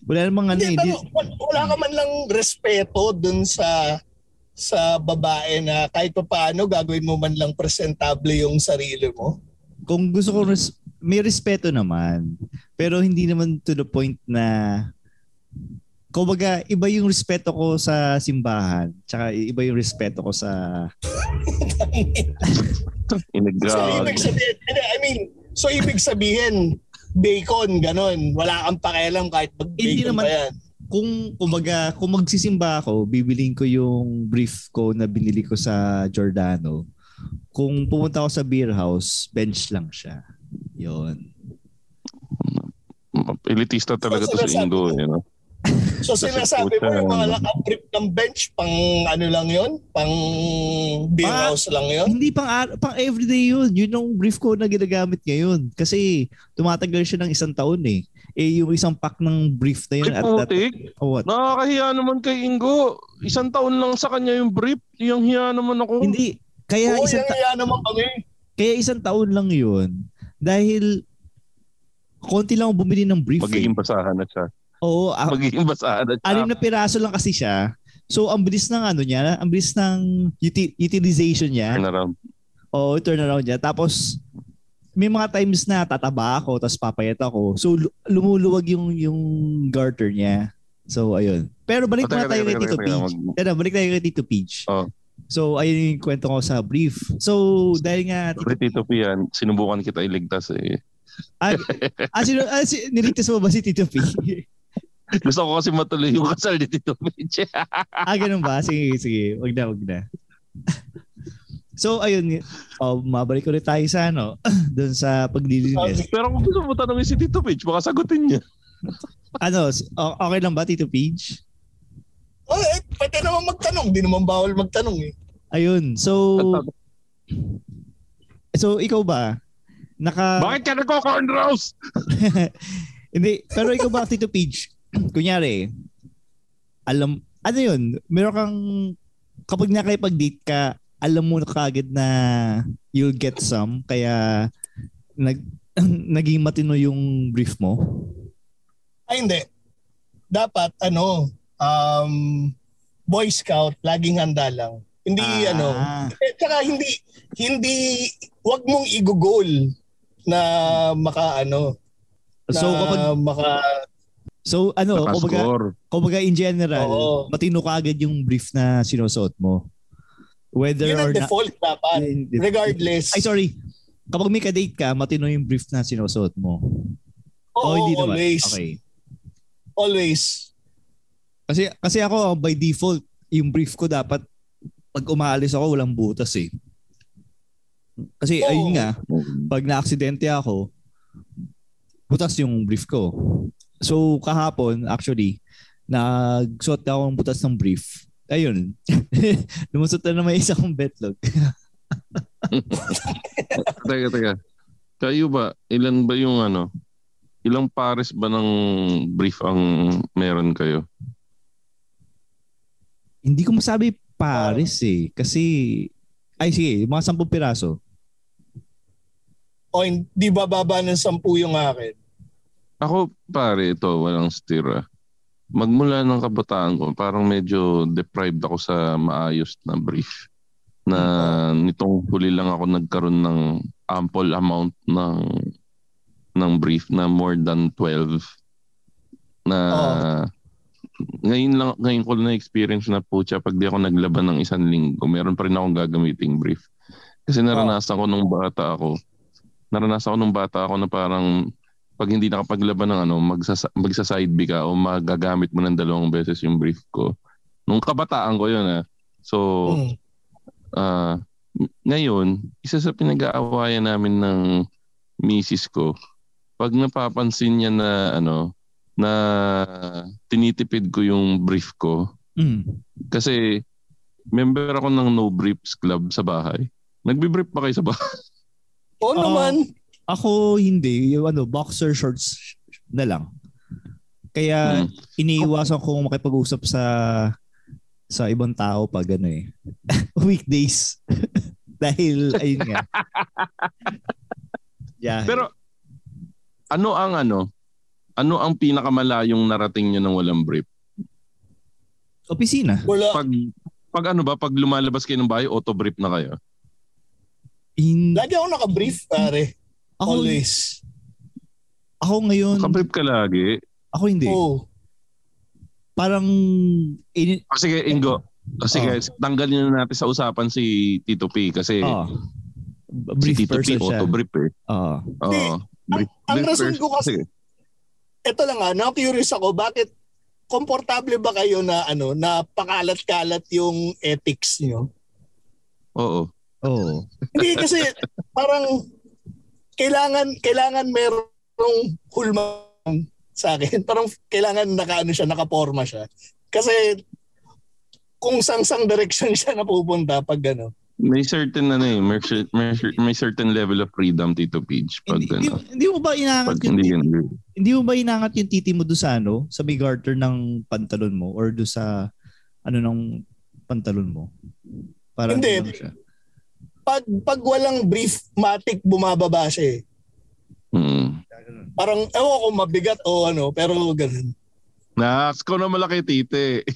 Speaker 3: Wala namang ano eh.
Speaker 5: Hindi,
Speaker 3: di-
Speaker 5: pero wal- wala ka man lang respeto dun sa sa babae na kahit pa paano gagawin mo man lang presentable yung sarili mo.
Speaker 3: kung gusto ko, res- may respeto naman. Pero hindi naman to the point na kumbaga, iba yung respeto ko sa simbahan, tsaka iba yung respeto ko sa
Speaker 5: So
Speaker 4: Inagag.
Speaker 5: ibig sabihin, hindi, I mean, so ibig sabihin, bacon, ganon. Wala kang pakialam kahit
Speaker 3: Hindi
Speaker 5: mag-bacon
Speaker 3: naman.
Speaker 5: pa yan.
Speaker 3: Kung kumbaga, kung magsisimba ako, bibiling ko yung brief ko na binili ko sa Giordano. Kung pumunta ako sa beer house, bench lang siya. Yon.
Speaker 4: Elitista talaga to si
Speaker 5: sinasabi
Speaker 4: Ingo.
Speaker 5: mo.
Speaker 4: You know?
Speaker 5: So sinasabi mo yung mga
Speaker 4: ano.
Speaker 5: nakabrip ng bench, pang ano lang yon Pang beer
Speaker 3: Ah,
Speaker 5: house lang yon
Speaker 3: Hindi pang pang everyday yun. Yun yung brief ko na ginagamit ngayon. Kasi tumatagal siya ng isang taon eh. Eh yung isang pack ng brief na yun
Speaker 4: Ay,
Speaker 3: at that oh, what?
Speaker 4: Nakakahiya naman kay Ingo. Isang taon lang sa kanya yung brief. Yung hiya naman ako.
Speaker 3: Hindi. Kaya
Speaker 5: Oo,
Speaker 3: isang ta-
Speaker 5: naman kami.
Speaker 3: kaya isang taon lang yun. Dahil konti lang bumili ng brief.
Speaker 4: Magiging basahan na siya.
Speaker 3: Oo, ah,
Speaker 4: Magiging basahan na siya.
Speaker 3: anim na piraso lang kasi siya. So, ang bilis ng ano niya, ang bilis ng uti- utilization niya.
Speaker 4: Turn around.
Speaker 3: Oo, turnaround niya. Tapos, may mga times na tataba ako, tapos papayat ako. So, lu- lumuluwag yung, yung garter niya. So, ayun. Pero balik
Speaker 4: Oh,
Speaker 3: muna tayo kay Tito Peach. Teka, balik tayo kay Tito Peach.
Speaker 4: Oh.
Speaker 3: So, ayun yung kwento ko sa brief. So, dahil nga,
Speaker 4: Sorry, Tito P, yan. Sinubukan kita iligtas eh.
Speaker 3: ah, ah, sino, ah, si, niligtas mo ba si Tito P?
Speaker 4: Gusto ko kasi matuloy yung kasal ni Tito P.
Speaker 3: ah, ganun ba? Sige, sige. Wag na, wag na. So, ayun, oh, mabalik ulit tayo sa ano, doon sa paglilinis.
Speaker 4: Pero kung gusto mo tanongin si Tito Page, baka sagutin niya.
Speaker 3: Ano, okay lang ba, Tito Page?
Speaker 5: Oh, eh, pwede naman magtanong. Di naman bawal magtanong eh.
Speaker 3: Ayun, so, so ikaw ba, naka,
Speaker 4: Bakit ka nagko-cornrows?
Speaker 3: hindi, pero ikaw ba, Tito Page, kunyari, alam, ano yun, meron kang, kapag nakipag-date ka, alam mo na kagad na you'll get some, kaya nag, naging matino yung brief mo?
Speaker 5: Ay, hindi. Dapat, ano, um, Boy Scout, laging handa lang. Hindi,
Speaker 3: Ah.
Speaker 5: ano, eh, tsaka hindi, hindi, wag mong i-goal na maka, ano, na
Speaker 3: So, kapag,
Speaker 5: maka,
Speaker 3: so ano, kumbaga, kumbaga in general,
Speaker 5: Oo.
Speaker 3: matino kagad yung brief na sinusuot mo. Whether
Speaker 5: yun
Speaker 3: or
Speaker 5: default dapat. Regardless.
Speaker 3: Ay, sorry. Kapag may ka-date ka, matino yung brief na sinusuot mo.
Speaker 5: Oo,
Speaker 3: oh, hindi naman.
Speaker 5: always.
Speaker 3: Okay.
Speaker 5: Always.
Speaker 3: Kasi kasi ako by default, yung brief ko dapat pag umaalis ako walang butas eh. Kasi
Speaker 5: Oo.
Speaker 3: ayun nga, pag na-aksidente ako, butas yung brief ko. So kahapon actually, nagsuot ako ng butas ng brief. Ayun. Lumusot na naman isa kong betlog.
Speaker 4: Teka, teka. Kayo ba, ilan ba yung ano, ilang pares ba ng brief ang meron kayo?
Speaker 3: Hindi ko masabi pares eh. Kasi, ay sige, mga sampung piraso.
Speaker 5: O hindi bababa ng sampu yung akin.
Speaker 4: Ako, pare, ito, walang stira. Magmula ng kabataan ko, parang medyo deprived ako sa maayos na brief. Na nitong huli lang ako nagkaroon ng ample amount ng ng brief na more than 12 na ngayon lang ngayon ko na experience na po siya pag di ako naglaban ng isang linggo meron pa rin akong gagamiting brief. Kasi naranasan ko nung bata ako naranasan ko nung bata ako na parang pag hindi nakapaglaban ng ano magsasa, magsa side B ka o magagamit mo ng dalawang beses yung brief ko nung kabataan ko yun ah so
Speaker 5: Hmm.
Speaker 4: ah ngayon, isa sa pinag-aawayan namin ng misis ko, pag napapansin niya na ano, na tinitipid ko yung brief ko,
Speaker 3: Mm.
Speaker 4: kasi member ako ng no briefs club sa bahay. Nagbi-brief pa kayo sa bahay?
Speaker 5: Oo
Speaker 3: Oo.
Speaker 5: naman.
Speaker 3: Ako hindi, yung ano, boxer shorts na lang. Kaya
Speaker 4: Hmm.
Speaker 3: iniiwasan ko makipag-usap sa sa ibang tao pag ano eh. Weekdays. Dahil ayun nga. yeah.
Speaker 4: Pero ano ang ano? Ano ang pinakamalayong narating nyo ng walang brief?
Speaker 3: opisina.
Speaker 5: Wala.
Speaker 4: Pag pag ano ba, pag lumalabas kayo ng bahay, auto brief na kayo?
Speaker 3: In,
Speaker 5: Lagi ako naka-brief, pare.
Speaker 3: Ako,
Speaker 5: Always.
Speaker 3: ako ngayon,
Speaker 4: Nakabrief ka lagi.
Speaker 3: ako hindi.
Speaker 5: Oo.
Speaker 3: Parang in,
Speaker 4: O sige, Ingo. O sige,
Speaker 3: Oh.
Speaker 4: tanggalin na natin sa usapan si Tito P kasi
Speaker 3: oh,
Speaker 4: si
Speaker 3: brief
Speaker 4: Tito P auto-brief eh.
Speaker 3: Oo.
Speaker 4: Oo.
Speaker 5: Hindi.
Speaker 4: Brief,
Speaker 5: ang
Speaker 4: brief
Speaker 5: rason
Speaker 4: person.
Speaker 5: ko kasi-
Speaker 4: Sige.
Speaker 5: Ito lang ah, na-curious ako, bakit komportable ba kayo na ano na pakalat-kalat yung ethics niyo?
Speaker 4: Oo.
Speaker 3: Oo.
Speaker 5: Hindi kasi parang kailangan kailangan merong hulma sa akin. Parang kailangan nakaano siya, nakaporma siya. Kasi kung sang-sang direction siya napupunta pag ano.
Speaker 4: May certain ano eh, may, may, may certain level of freedom Tito Page pag
Speaker 3: Hindi, hindi,
Speaker 4: ano.
Speaker 3: hindi mo ba inangat yung
Speaker 4: hindi
Speaker 3: titi, hindi mo ba inangat yung titi mo do sa ano, sa may garter ng pantalon mo or do sa ano ng pantalon mo? Para
Speaker 5: Hindi.
Speaker 3: ano siya.
Speaker 5: Pag pag walang brief matic bumababa siya eh.
Speaker 4: Mm.
Speaker 5: Parang ewan ko mabigat o ano, pero ganun.
Speaker 4: Naks ko na malaki tite.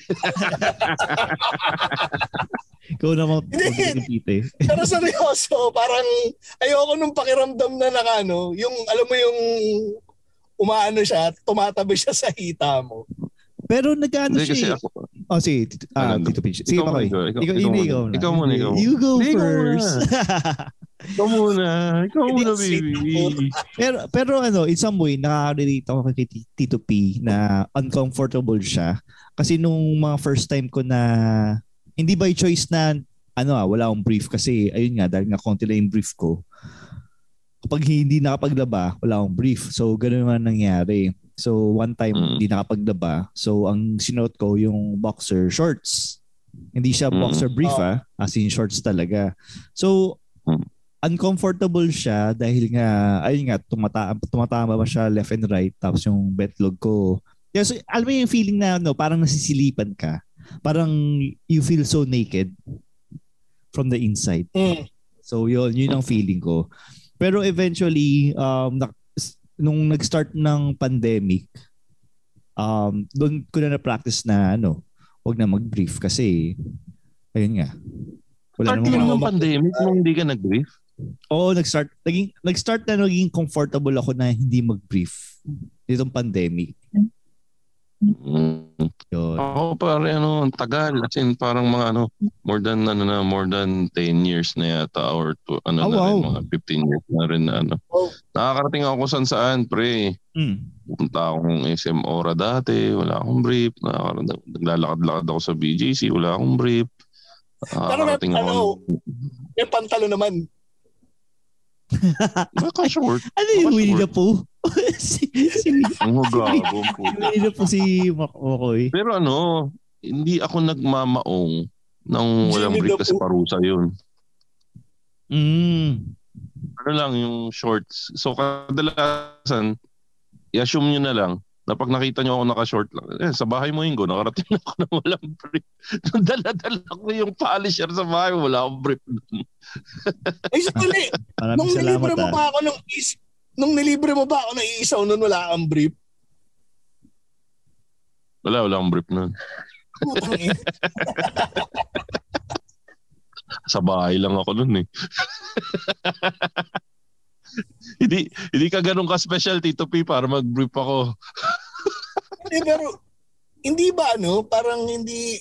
Speaker 3: Ikaw
Speaker 5: Hindi.
Speaker 3: yung titi.
Speaker 5: Pero seryoso, parang ayoko nung pakiramdam na nakano, yung alam mo yung umaano siya, tumatabi siya sa hita mo.
Speaker 3: Pero nagano
Speaker 4: Hindi kasi
Speaker 3: siya. eh.
Speaker 4: ako.
Speaker 3: Oh, sige. Ah,
Speaker 4: Ano,
Speaker 3: Tito Pinch. Sige,
Speaker 4: ikaw muna,
Speaker 3: Ikaw,
Speaker 4: ikaw-
Speaker 3: ikaw,
Speaker 4: ikaw muna.
Speaker 3: ikaw na.
Speaker 4: Ikaw muna, ikaw muna.
Speaker 3: You go first.
Speaker 4: Ikaw muna. Ikaw muna, baby.
Speaker 3: pero, pero ano, in some way, nakaka-relate ako kay Ti- Tito P na uncomfortable siya. Kasi nung mga first time ko na, hindi by choice na ano ah, wala akong brief kasi ayun nga dahil nga konti lang yung brief ko. Kapag hindi nakapaglaba, wala akong brief. So ganun naman nangyari. So one time
Speaker 4: Mm.
Speaker 3: hindi nakapaglaba. So ang sinuot ko yung boxer shorts. Hindi siya
Speaker 4: Mm.
Speaker 3: boxer brief
Speaker 5: Oh.
Speaker 3: ah, as in shorts talaga. So
Speaker 4: Mm.
Speaker 3: uncomfortable siya dahil nga ayun nga tumata tumatama ba siya left and right tapos yung betlog ko. Yeah, so, alam mo yung feeling na no, parang nasisilipan ka. Parang you feel so naked from the inside.
Speaker 5: Mm.
Speaker 3: So yun, yun ang feeling ko. Pero eventually, um, na, nung nag-start ng pandemic, um, doon ko na na-practice na ano, wag na mag-brief kasi, ayun nga. Wala
Speaker 4: Start
Speaker 3: ako
Speaker 4: ng pandemic nung hindi ka nag-brief.
Speaker 3: Oo, nag-start, naging, nag-start na naging comfortable ako na hindi mag-brief nitong pandemic.
Speaker 4: Mm.
Speaker 3: Yun.
Speaker 4: Ako pare ano, ang tagal. As in, parang mga ano, more than ano na, more than 10 years na yata or to, ano
Speaker 3: Oh,
Speaker 4: na rin,
Speaker 3: wow.
Speaker 4: mga 15 years na rin na ano.
Speaker 5: Oh.
Speaker 4: Nakakarating ako kung saan saan, pre.
Speaker 3: Mm.
Speaker 4: Punta akong SM Ora dati, wala akong brief. Nakakarating, naglalakad-lakad ako sa BJC, wala akong brief.
Speaker 5: Pero may
Speaker 4: Nakakarating ako.
Speaker 5: ano, May pantalo naman.
Speaker 4: Baka short.
Speaker 3: Ano yung Winnie the. Pooh? si, si,
Speaker 4: Ang hugabong
Speaker 3: si
Speaker 4: po.
Speaker 3: Pooh si Makoy.
Speaker 4: Pero ano, hindi ako nagmamaong nang walang
Speaker 5: the
Speaker 4: kasi parusa yun.
Speaker 3: Mm.
Speaker 4: ano lang yung shorts. So kadalasan, i-assume nyo na lang na pag nakita nyo ako naka-short lang, eh, sa bahay mo Ingo, nakarating ako na walang brief. Nung dala-dala ko yung polisher sa bahay, wala akong brief.
Speaker 5: Ay, sandali.
Speaker 3: Maraming
Speaker 5: nung nilibre mo
Speaker 3: ah.
Speaker 5: ba ako ng is nung nilibre mo ba ako ng isaw nun wala kang brief?
Speaker 4: Wala, wala akong brief nun.
Speaker 5: Putang.
Speaker 4: Sa bahay lang ako nun eh. hindi, hindi ka ganun ka-special, Tito P, para mag-brief ako.
Speaker 5: Hindi, pero hindi ba ano, parang hindi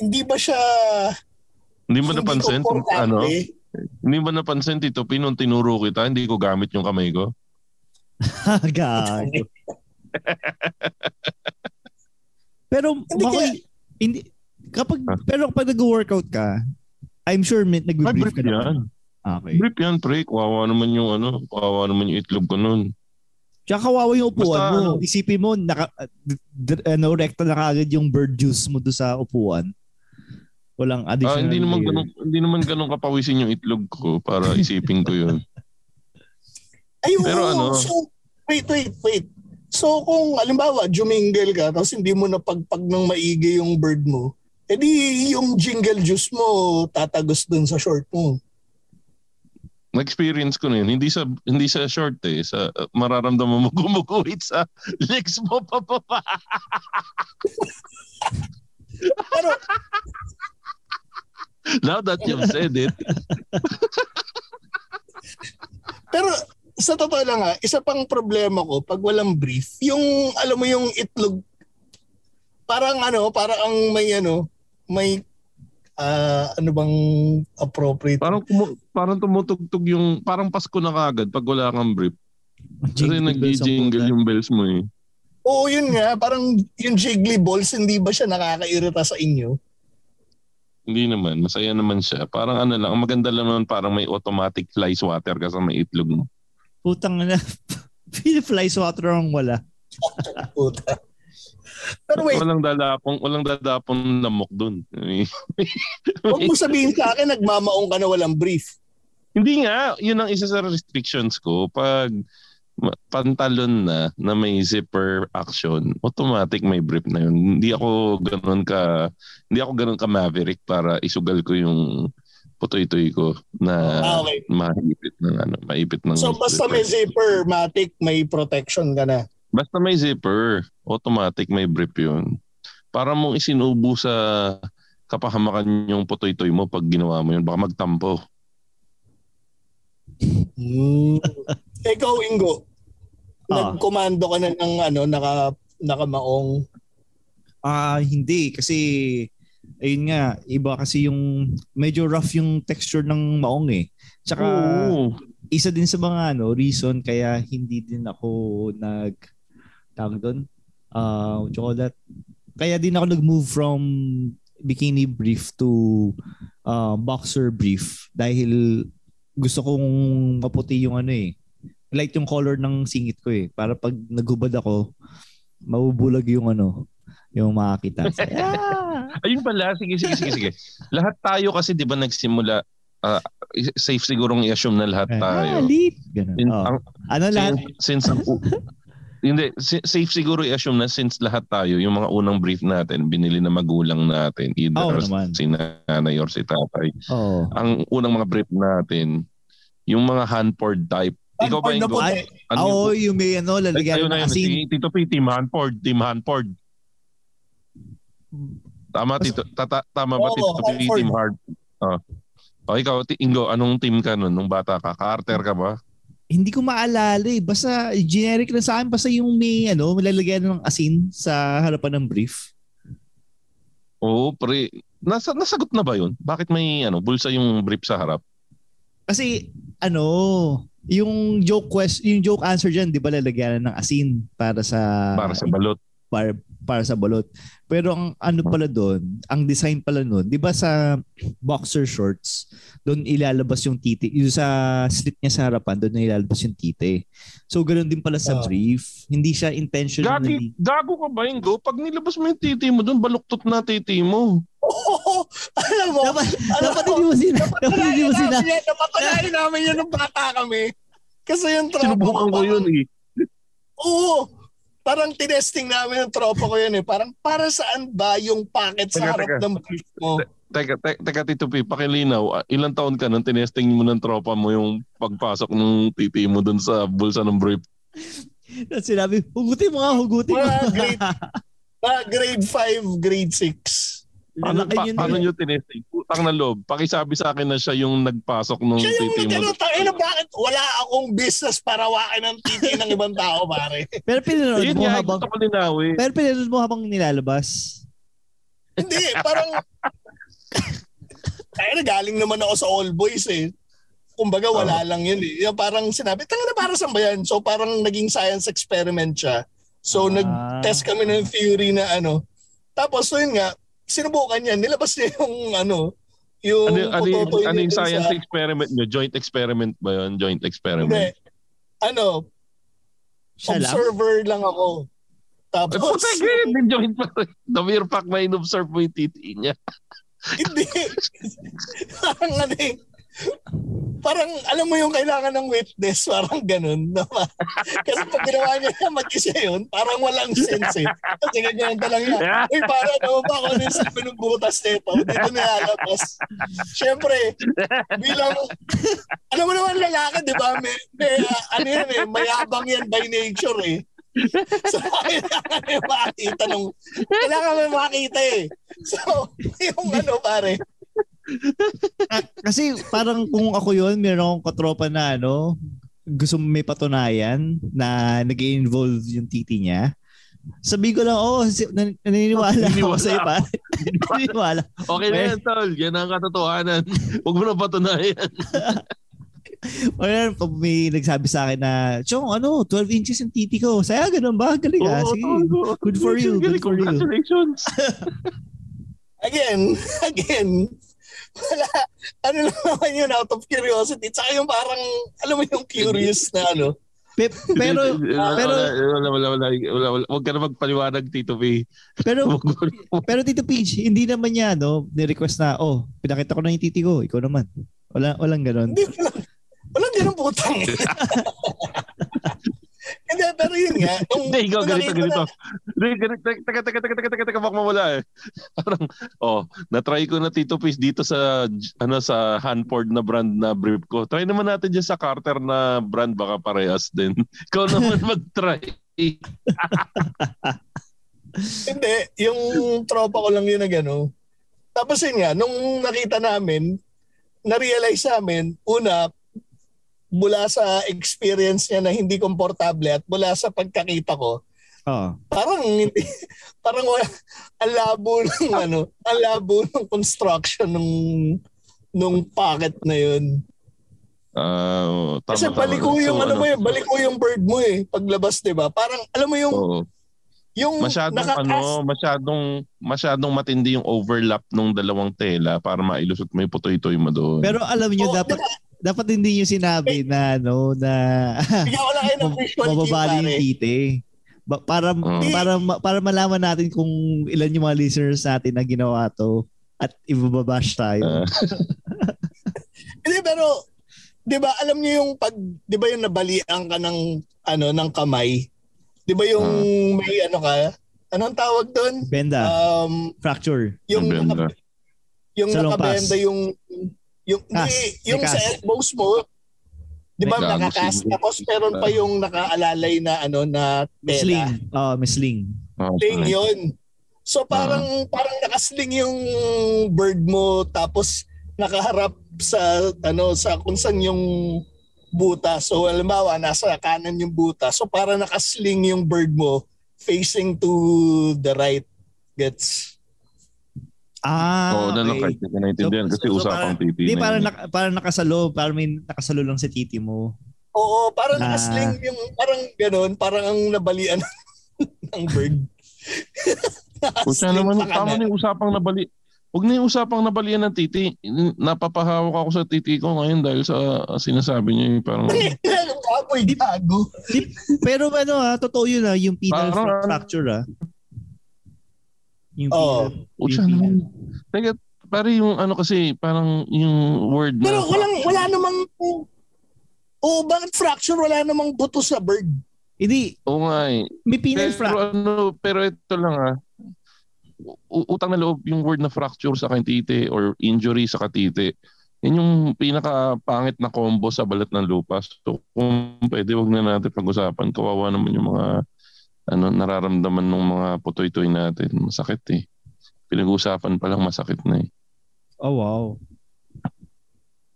Speaker 5: hindi ba siya
Speaker 4: Hindi mo napansin? Kung, ano,
Speaker 5: komportable?
Speaker 4: Hindi mo napansin, Tito P, nung tinuro kita, hindi ko gamit yung kamay ko?
Speaker 3: Gago. Pero
Speaker 5: Hindi
Speaker 3: Makoy,
Speaker 5: kaya-
Speaker 3: hindi kapag
Speaker 4: Ah.
Speaker 3: pero kapag nag-workout ka, I'm sure may
Speaker 4: May
Speaker 3: nagbe-brief
Speaker 4: brief
Speaker 3: ka naman.
Speaker 4: yan.
Speaker 3: Okay.
Speaker 4: Brief yan, pre. Kawawa naman yung ano, kawawa naman yung itlog ko nun.
Speaker 3: Tsaka kawawa yung upuan
Speaker 4: Basta,
Speaker 3: mo.
Speaker 4: ano,
Speaker 3: Isipin mo, naka, d- d- ano, rekta na kagad yung bird juice mo do sa upuan. Walang
Speaker 4: Ah,
Speaker 3: additional
Speaker 4: hindi naman ganun, hindi naman ganun kapawisin yung itlog ko para isipin ko yun.
Speaker 5: Ay, oo.
Speaker 4: Pero ano?
Speaker 5: So, wait, wait, wait. So kung alimbawa, jumingle ka tapos hindi mo napagpag ng maigi yung bird mo, edi yung jingle juice mo tatagos dun sa short mo.
Speaker 4: Na-experience ko na yun. Hindi sa hindi sa short eh. Sa, uh, mararamdaman mo gumuguhit sa legs mo pa pa pa.
Speaker 5: Pero
Speaker 4: Now that you've said it,
Speaker 5: pero sa totoo lang ha, isa pang problema ko pag walang brief, yung alam mo yung itlog parang ano, parang ang may ano, may ah, ano bang appropriate
Speaker 4: parang kumu- parang tumutugtog yung parang Pasko na kagad pag wala kang brief. Kasi nag-jingle yung bells mo eh.
Speaker 5: Oo, yun nga. Parang yung jiggly balls, hindi ba siya nakakairita sa inyo?
Speaker 4: Hindi naman. Masaya naman siya. Parang ano lang. Ang maganda lang naman parang may automatic fly swatter ka sa may itlog mo.
Speaker 3: Putang na. Fly swatter ang wala.
Speaker 5: Puta. Pero wait,
Speaker 4: Walang dadapong, walang dadapong lamok dun.
Speaker 5: huwag mo sabihin sa akin, nagmamaong ka na walang brief.
Speaker 4: Hindi nga, yun ang isa sa restrictions ko. Pag pantalon na na may zipper action, automatic may brief na yun. Hindi ako ganun ka hindi ako ganun ka maverick para isugal ko yung putoy-toy ko na
Speaker 5: Ah, okay.
Speaker 4: maipit ng ano, maipit ng
Speaker 5: So basta may zipper, matic, may protection ka na.
Speaker 4: Basta may zipper, automatic may brief yun. Para mong isinubo sa kapahamakan yung putoy-toy mo pag ginawa mo yun, baka magtampo.
Speaker 5: Hmm. Ikaw, Ingo,
Speaker 3: Ah.
Speaker 5: nagkomando ka na ng ano, naka, nakamaong.
Speaker 3: Ah, hindi kasi ayun nga, iba kasi yung medyo rough yung texture ng maong eh. Tsaka
Speaker 4: Oo.
Speaker 3: isa din sa mga ano reason kaya hindi din ako nag tawag doon uh, chocolate kaya din ako nag-move from bikini brief to uh, boxer brief dahil gusto kong maputi yung ano eh. Light yung color ng singit ko eh. Para pag naghubad ako, mabubulag yung ano, yung makakita. So, yeah.
Speaker 4: Ayun pala, sige, sige, sige, sige. Lahat tayo kasi di ba nagsimula, ah, safe sigurong i-assume na lahat tayo.
Speaker 3: Ah, lit. Ganun.
Speaker 4: Sin-
Speaker 3: Oh.
Speaker 4: ang-
Speaker 3: Ano lahat?
Speaker 4: since, since ang hindi, safe siguro i-assume na since lahat tayo, yung mga unang brief natin, binili na magulang natin, either
Speaker 3: Oo naman.
Speaker 4: si nanay or si tatay.
Speaker 3: Oo.
Speaker 4: Ang unang mga brief natin, yung mga hand-poured type. Ikaw ba
Speaker 5: na puti.
Speaker 3: Ay,
Speaker 4: ano
Speaker 3: Oo,
Speaker 4: yung-
Speaker 3: yung may ano,
Speaker 4: Ay,
Speaker 3: lalagyan
Speaker 4: na yun,
Speaker 3: asin.
Speaker 4: si Tito P, Team Hanford, Team Hanford. Tama, Tito, tata, tama ba
Speaker 5: Oo,
Speaker 4: Tito P,
Speaker 5: Hanford.
Speaker 4: Team Hard? Oh. O ikaw, Ingo, anong team ka nun nung bata ka? Carter ka ba?
Speaker 3: Hindi ko maalala eh. Basta generic lang sa akin. Basta yung may ano, may lalagyan ng asin sa harapan ng brief.
Speaker 4: Oo, pre. Nasa, nasagot na ba yun? Bakit may ano, bulsa yung brief sa harap?
Speaker 3: Kasi ano, yung joke quest, yung joke answer diyan, 'di ba lalagyan ng asin para sa
Speaker 4: Para sa balot.
Speaker 3: para, para sa balot. Pero ang ano pala doon, ang design pala noon, 'di ba sa boxer shorts, doon ilalabas yung titi, yung sa slit niya sa harapan, doon ilalabas yung titi. So ganoon din pala sa
Speaker 5: Ah.
Speaker 3: brief. Hindi siya intentionally.
Speaker 4: Gagi, gago ka ba, Ingo? Pag nilabas mo yung titi mo doon, baluktot na titi mo.
Speaker 5: Oo, alam mo,
Speaker 3: Dapat,
Speaker 5: alam
Speaker 3: dapat
Speaker 5: mo,
Speaker 3: hindi mo sina. Dapat hindi mo sina.
Speaker 5: namin yan, napatunayan namin yun nung bata kami. Kasi yung tropa
Speaker 4: Sinubukan ko yun eh.
Speaker 5: Oo. Parang tinesting namin yung tropa ko yun eh. Parang para saan ba yung packet sa
Speaker 4: Teka,
Speaker 5: harap
Speaker 4: teka.
Speaker 5: ng brief mo?
Speaker 4: Teka, teka, teka Tito P, pakilinaw. Ah, Ilang taon ka nang tinesting mo ng tropa mo yung pagpasok ng titi mo doon sa bulsa ng brief?
Speaker 3: Tapos sinabi, hugutin mo nga, hugutin mo.
Speaker 5: Mga grade, mga grade 5, grade 6.
Speaker 4: Paano, pa,
Speaker 3: yun
Speaker 4: paano
Speaker 3: eh.
Speaker 4: nyo tinesting? Putang na loob. Pakisabi sa akin na siya yung nagpasok ng
Speaker 5: Siya yung
Speaker 4: titi mo.
Speaker 5: nagtanong, tangina, bakit wala akong business para wakin ng titi ng ibang tao, pare?
Speaker 3: Pero pinanood mo
Speaker 4: nga,
Speaker 3: habang
Speaker 4: ko linawin.
Speaker 3: pero pinanood mo habang nilalabas.
Speaker 5: Hindi, parang... Kaya na galing naman ako sa All Boys eh. Kumbaga wala lang yun eh. Yung parang sinabi, tanga na para saan ba yan? So parang naging science experiment siya. So
Speaker 3: Ah.
Speaker 5: nag-test kami ng theory na ano. Tapos so yun nga, sinubukan niya. Nilabas niya yung ano, yung
Speaker 4: Ano, ano, yung- ano yung science
Speaker 5: sa-
Speaker 4: experiment nyo? Joint experiment ba yun? Joint
Speaker 5: Hindi.
Speaker 4: experiment?
Speaker 5: Ano,
Speaker 3: Siya lang.
Speaker 5: observer lang ako.
Speaker 4: Eh,
Speaker 5: Tapos,
Speaker 4: puta, ganyan din joint pa rin. The mere fact na in-observe mo yung titi niya.
Speaker 5: hindi. parang ano eh, parang alam mo yung kailangan ng witness, parang ganun. No? Kasi pag ginawa niya na mag-isa yun, parang walang sense eh. Kasi ganyan lang niya. Uy, parang ano ba kung ano yung sabi ng butas nito? Dito nilalabas. Siyempre, bilang, alam mo naman lalaki, di ba? May, may, ah, ano yan eh, mayabang yan by nature eh. So, kailangan may makita nung, kailangan may makita eh. So, yung ano pare,
Speaker 3: Kasi parang kung ako yun, meron akong katropa na ano, gusto mo may patunayan na nag involve yung titi niya. Sabi ko lang, oh, si- nan- naniniwala ako
Speaker 4: Naniniwala
Speaker 3: sa'yo pa. naniniwala.
Speaker 4: Okay na yan, tol. Yan ang katotohanan. Huwag mo na patunayan.
Speaker 3: O yan, pag may nagsabi sa akin na, Chong, ano, 12 inches yung titi ko. Saya, ganun ba? Galing ah.
Speaker 4: Oo,
Speaker 3: Sige. Good for you, good for you.
Speaker 4: Congratulations.
Speaker 5: again, again, wala, ano lang naman yun, out of curiosity. Tsaka yung parang, alam mo yung curious na ano.
Speaker 3: Pe- pero, pero,
Speaker 4: wala, wala, wala, wala, wala, Huwag ka na magpaliwanag, Tito P.
Speaker 3: pero, pero Tito Peach, hindi naman niya, no, ni-request na, oh, pinakita ko na yung titi ko, ikaw naman. Wala, walang ganun.
Speaker 5: Hindi, walang, walang ganun putang. Hindi, pero yun nga. Nung,
Speaker 4: Hindi, ikaw, ganito, ganito. Teka, teka, teka, teka, teka, teka, baka mawala eh. Parang, oh, na-try ko na Tito Peace dito sa, ano, sa Hanford na brand na brief ko. Try naman natin dyan sa Carter na brand, baka parehas din. Ikaw naman mag-try.
Speaker 5: Hindi, yung tropa ko lang yun na gano'n. Tapos yun nga, nung nakita namin, na-realize namin, una, mula sa experience niya na hindi komportable at mula sa pagkakita ko,
Speaker 3: Oo.
Speaker 5: parang hindi, parang wala, ang labo ng ano, ang labo ng construction nung nung pocket na yun.
Speaker 4: Ah, tama,
Speaker 5: Kasi
Speaker 4: tama.
Speaker 5: baliko yung
Speaker 4: So,
Speaker 5: ano mo yun, baliko yung bird mo eh, paglabas 'di ba? Parang alam mo yung
Speaker 4: Oo.
Speaker 5: Yung
Speaker 4: Masyadong
Speaker 5: nakakast-
Speaker 4: ano, masyadong masyadong matindi yung overlap ng dalawang tela para mailusot mo yung putoy-toy mo doon.
Speaker 3: Pero alam niyo
Speaker 5: Oo,
Speaker 3: dapat dapat hindi niyo sinabi na no na mababali yung tite. Ba- para
Speaker 4: Mm.
Speaker 3: para ma- para malaman natin kung ilan yung mga listeners natin na ginawa to at ibababash tayo.
Speaker 4: Ah.
Speaker 5: Hindi, pero, di ba, alam niyo yung pag, di ba yung nabalian ka ng, ano, ng kamay? Di ba yung
Speaker 4: Ah.
Speaker 5: may ano ka? Anong tawag doon?
Speaker 3: Benda,
Speaker 5: Um,
Speaker 3: fracture.
Speaker 5: yung
Speaker 4: Ang
Speaker 5: naka,
Speaker 4: benda.
Speaker 5: yung nakabenda yung yung
Speaker 3: May
Speaker 5: yung sa
Speaker 3: cast.
Speaker 5: elbows mo, di ba nakakas tapos meron pa yung nakaalalay na ano na tela.
Speaker 3: Misling. Oh, misling.
Speaker 4: Ah,
Speaker 5: Sling yun. So parang parang nakasling yung bird mo tapos nakaharap sa ano sa kung saan yung buta. So halimbawa nasa kanan yung buta. So para nakasling yung bird mo facing to the right. Gets?
Speaker 3: Ah,
Speaker 4: Oo, na lang
Speaker 3: okay.
Speaker 4: kahit hindi ko naintindihan
Speaker 3: So-
Speaker 4: kasi
Speaker 3: so- so
Speaker 4: usapang
Speaker 3: parang-
Speaker 4: titi
Speaker 3: Hindi,
Speaker 4: na
Speaker 3: parang,
Speaker 4: yun.
Speaker 3: naka, parang nakasalo. Parang may nakasalo lang sa titi mo.
Speaker 5: Oo, parang
Speaker 3: Na-
Speaker 5: nakasling yung parang ganun, parang ang nabalian ng bird.
Speaker 4: Siya naman, tama na yung usapang nabali. Huwag na yung usapang nabalian ng titi. Napapahawak ako sa titi ko ngayon dahil sa sinasabi niya yung parang
Speaker 5: Apoy gago.
Speaker 3: Pero ano ha, totoo yun ha, yung penal
Speaker 4: Parang-
Speaker 3: fracture ha. Yung
Speaker 5: Oo.
Speaker 3: penal.
Speaker 4: O siya
Speaker 3: yung
Speaker 4: naman. Teka, pare yung ano kasi, parang yung word na...
Speaker 5: Pero walang wala namang Oo, bakit fracture? Wala namang buto sa bird.
Speaker 3: Hindi,
Speaker 4: Oo nga eh.
Speaker 3: may penal
Speaker 4: Pero
Speaker 3: fracture.
Speaker 4: ano, pero ito lang ah. U- utang na loob yung word na fracture sa kantite or injury sa katite. Yan yung pinaka-pangit na combo sa balat ng lupas. So kung pwede, wag na natin pag-usapan. Kawawa naman yung mga ano, nararamdaman ng mga putoy-toy natin. Masakit eh. Pinag-uusapan pa lang masakit na eh.
Speaker 3: Oh wow.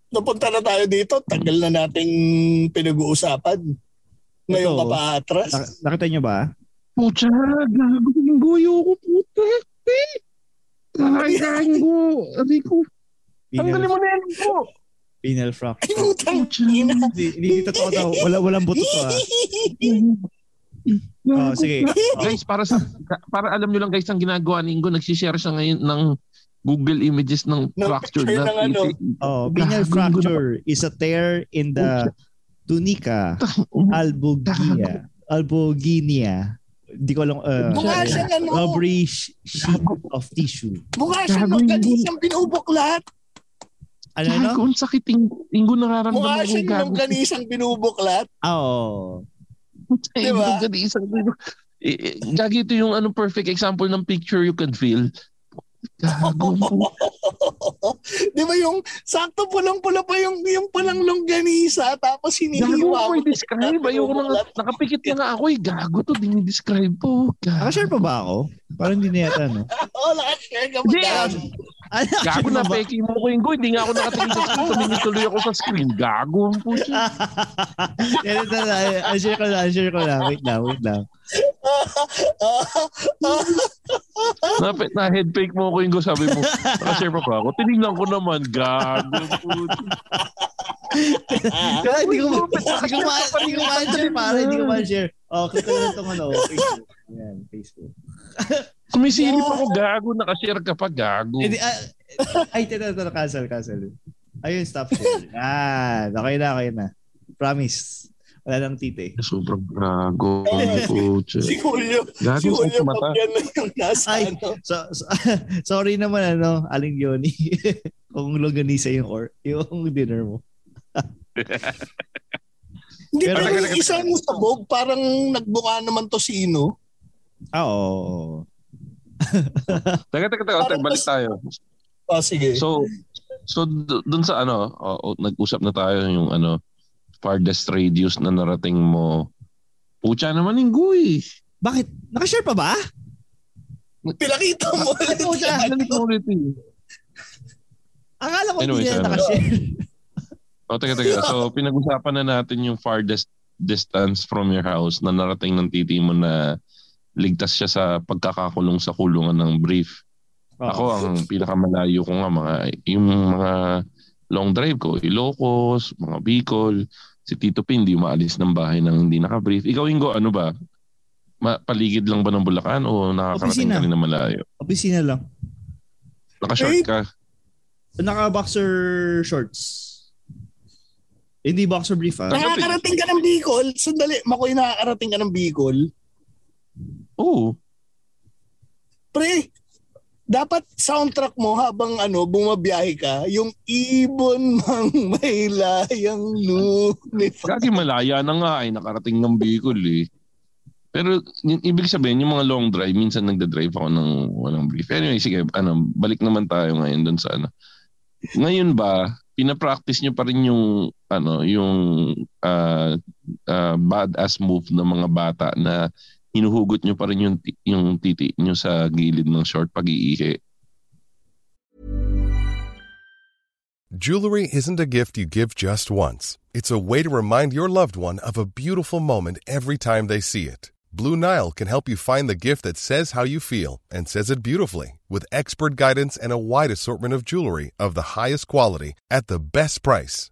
Speaker 5: Napunta na tayo dito, tagal na nating pinag-uusapan. Ngayon
Speaker 3: Ito,
Speaker 5: ka pa atras.
Speaker 3: Nak- nakita niyo ba?
Speaker 4: Pucha, gago yung goyo ko, puta. Kakain ko. Sabi ko, tanggalin mo na yan po.
Speaker 3: penal fracture.
Speaker 5: Ay, putang ina.
Speaker 3: Hindi, hindi totoo daw. Wala, walang buto to ha. Oh, sige.
Speaker 4: guys, para sa para alam niyo lang guys ang ginagawa ni Ingo, nagsi-share siya ngayon ng Google Images ng fractured
Speaker 5: picture
Speaker 4: na
Speaker 5: ng ano.
Speaker 3: Oh,
Speaker 4: Gago,
Speaker 3: fracture is a tear in the tunica albuginea. Albuginea. Hindi ko alam. Uh,
Speaker 5: Mukha siyang ano.
Speaker 3: Rubbery sh- sheet of tissue.
Speaker 5: Mukha siyang
Speaker 4: Gago,
Speaker 5: nung
Speaker 4: Ingo.
Speaker 5: kanisang binubuklat.
Speaker 3: Ano no?
Speaker 4: Gago, ang sakit Ingo. Ingo nararamdaman
Speaker 5: Mukha
Speaker 4: ko
Speaker 5: siyang
Speaker 4: gago.
Speaker 5: nung kanisang binubuklat.
Speaker 3: Ah, Oo.
Speaker 4: Ingo,
Speaker 5: Diba?
Speaker 4: ganisang. Eh, eh, Gagi ito yung ano perfect example ng picture you can feel. Gago.
Speaker 5: Di ba yung sakto pulang-pula pa yung yung palang longganisa tapos
Speaker 4: Gago
Speaker 5: hinihiwa
Speaker 4: ko
Speaker 5: mo.
Speaker 4: i-describe. Ayoko na nga. Nakapikit na nga ako eh. Gago to. Dinidescribe po. Gago.
Speaker 3: Nakashare pa ba ako? Parang hindi na yata, no?
Speaker 5: Oo, nakashare ka ba?
Speaker 3: Ano,
Speaker 4: Gago na peki mo ko Ingo. Hindi nga ako nakatingin sa screen. Tumingin tuloy ako sa screen. Gago ang puso.
Speaker 3: Yan, ito na. Share ko lang, share ko lang. Wait lang, wait lang.
Speaker 4: na, na head fake mo ko Ingo. Sabi mo, nakashare pa ba ako? Tinignan ko naman. Gago puso.
Speaker 3: Kaya hindi ko hindi ko hindi ko ma-share, pare. Hindi ko ma-share. Oh, click ko itong ano, Facebook. Yan, Facebook.
Speaker 4: Sumisilip ako. Gago. Nakashare ka pa. Gago.
Speaker 3: Hindi, ah, ay, ito, ito, cancel, cancel. Ayun, stop share. Yan, okay na, okay na. Promise. Wala nang tite.
Speaker 4: Sobrang gago.
Speaker 5: Si Julio. Si
Speaker 4: Gago
Speaker 5: Julio
Speaker 4: sa mata.
Speaker 5: yan na yung nasa
Speaker 3: Ay.
Speaker 5: ano.
Speaker 3: So, so sorry naman ano, Aling Yoni. Kung longganisa yung or yung dinner mo.
Speaker 5: Hindi
Speaker 3: Pero-
Speaker 5: pero yung isang sabog parang nagbuka naman to sino.
Speaker 3: Ah, oo.
Speaker 4: Teka, teka, teka. teka balik tayo.
Speaker 5: Oh, sige.
Speaker 4: So, so d- dun sa ano, oh, oh, nag-usap na tayo yung ano, farthest radius na narating mo. Pucha naman yung guy.
Speaker 3: Bakit? Nakashare pa ba?
Speaker 5: Pinakita mo ulit.
Speaker 3: Pucha.
Speaker 4: Nalik mo ulit eh.
Speaker 3: Akala ko
Speaker 4: Anyway,
Speaker 3: hindi na nakashare.
Speaker 4: O, teka, teka. So, pinag-usapan na natin yung farthest distance from your house na narating ng titi mo na ligtas siya sa pagkakakulong sa kulungan ng brief. Ako, ang pinakamalayo ko nga, mga, yung mga long drive ko, Ilocos, mga Bicol, si Tito Pin, di umaalis ng bahay nang hindi naka-brief. Ikaw, Ingo, ano ba? ma- paligid lang ba ng Bulacan o nakakarating ka rin na malayo?
Speaker 3: Opisina lang.
Speaker 4: Naka-short
Speaker 5: Eh,
Speaker 4: ka.
Speaker 3: Naka-boxer shorts. Hindi boxer brief ah.
Speaker 5: Nakakarating ka ng Bicol. Sandali, Makoy, nakakarating ka ng Bicol.
Speaker 4: Oo.
Speaker 5: Pre, dapat soundtrack mo habang ano, bumabiyahe ka, yung ibon mang may layang lunes.
Speaker 4: Kasi malaya na nga ay nakarating ng Bicol eh. Pero y- ibig sabihin, yung mga long drive, minsan nagda-drive ako ng walang brief. Anyway, sige, ano, balik naman tayo ngayon doon sa ano. Ngayon ba, pina-practice nyo pa rin yung ano, yung uh, uh, badass move ng mga bata na hinuhugot nyo pa rin yung, yung titi nyo sa gilid ng short pag-iihi.
Speaker 7: Jewelry isn't a gift you give just once. It's a way to remind your loved one of a beautiful moment every time they see it. Blue Nile can help you find the gift that says how you feel and says it beautifully with expert guidance and a wide assortment of jewelry of the highest quality at the best price.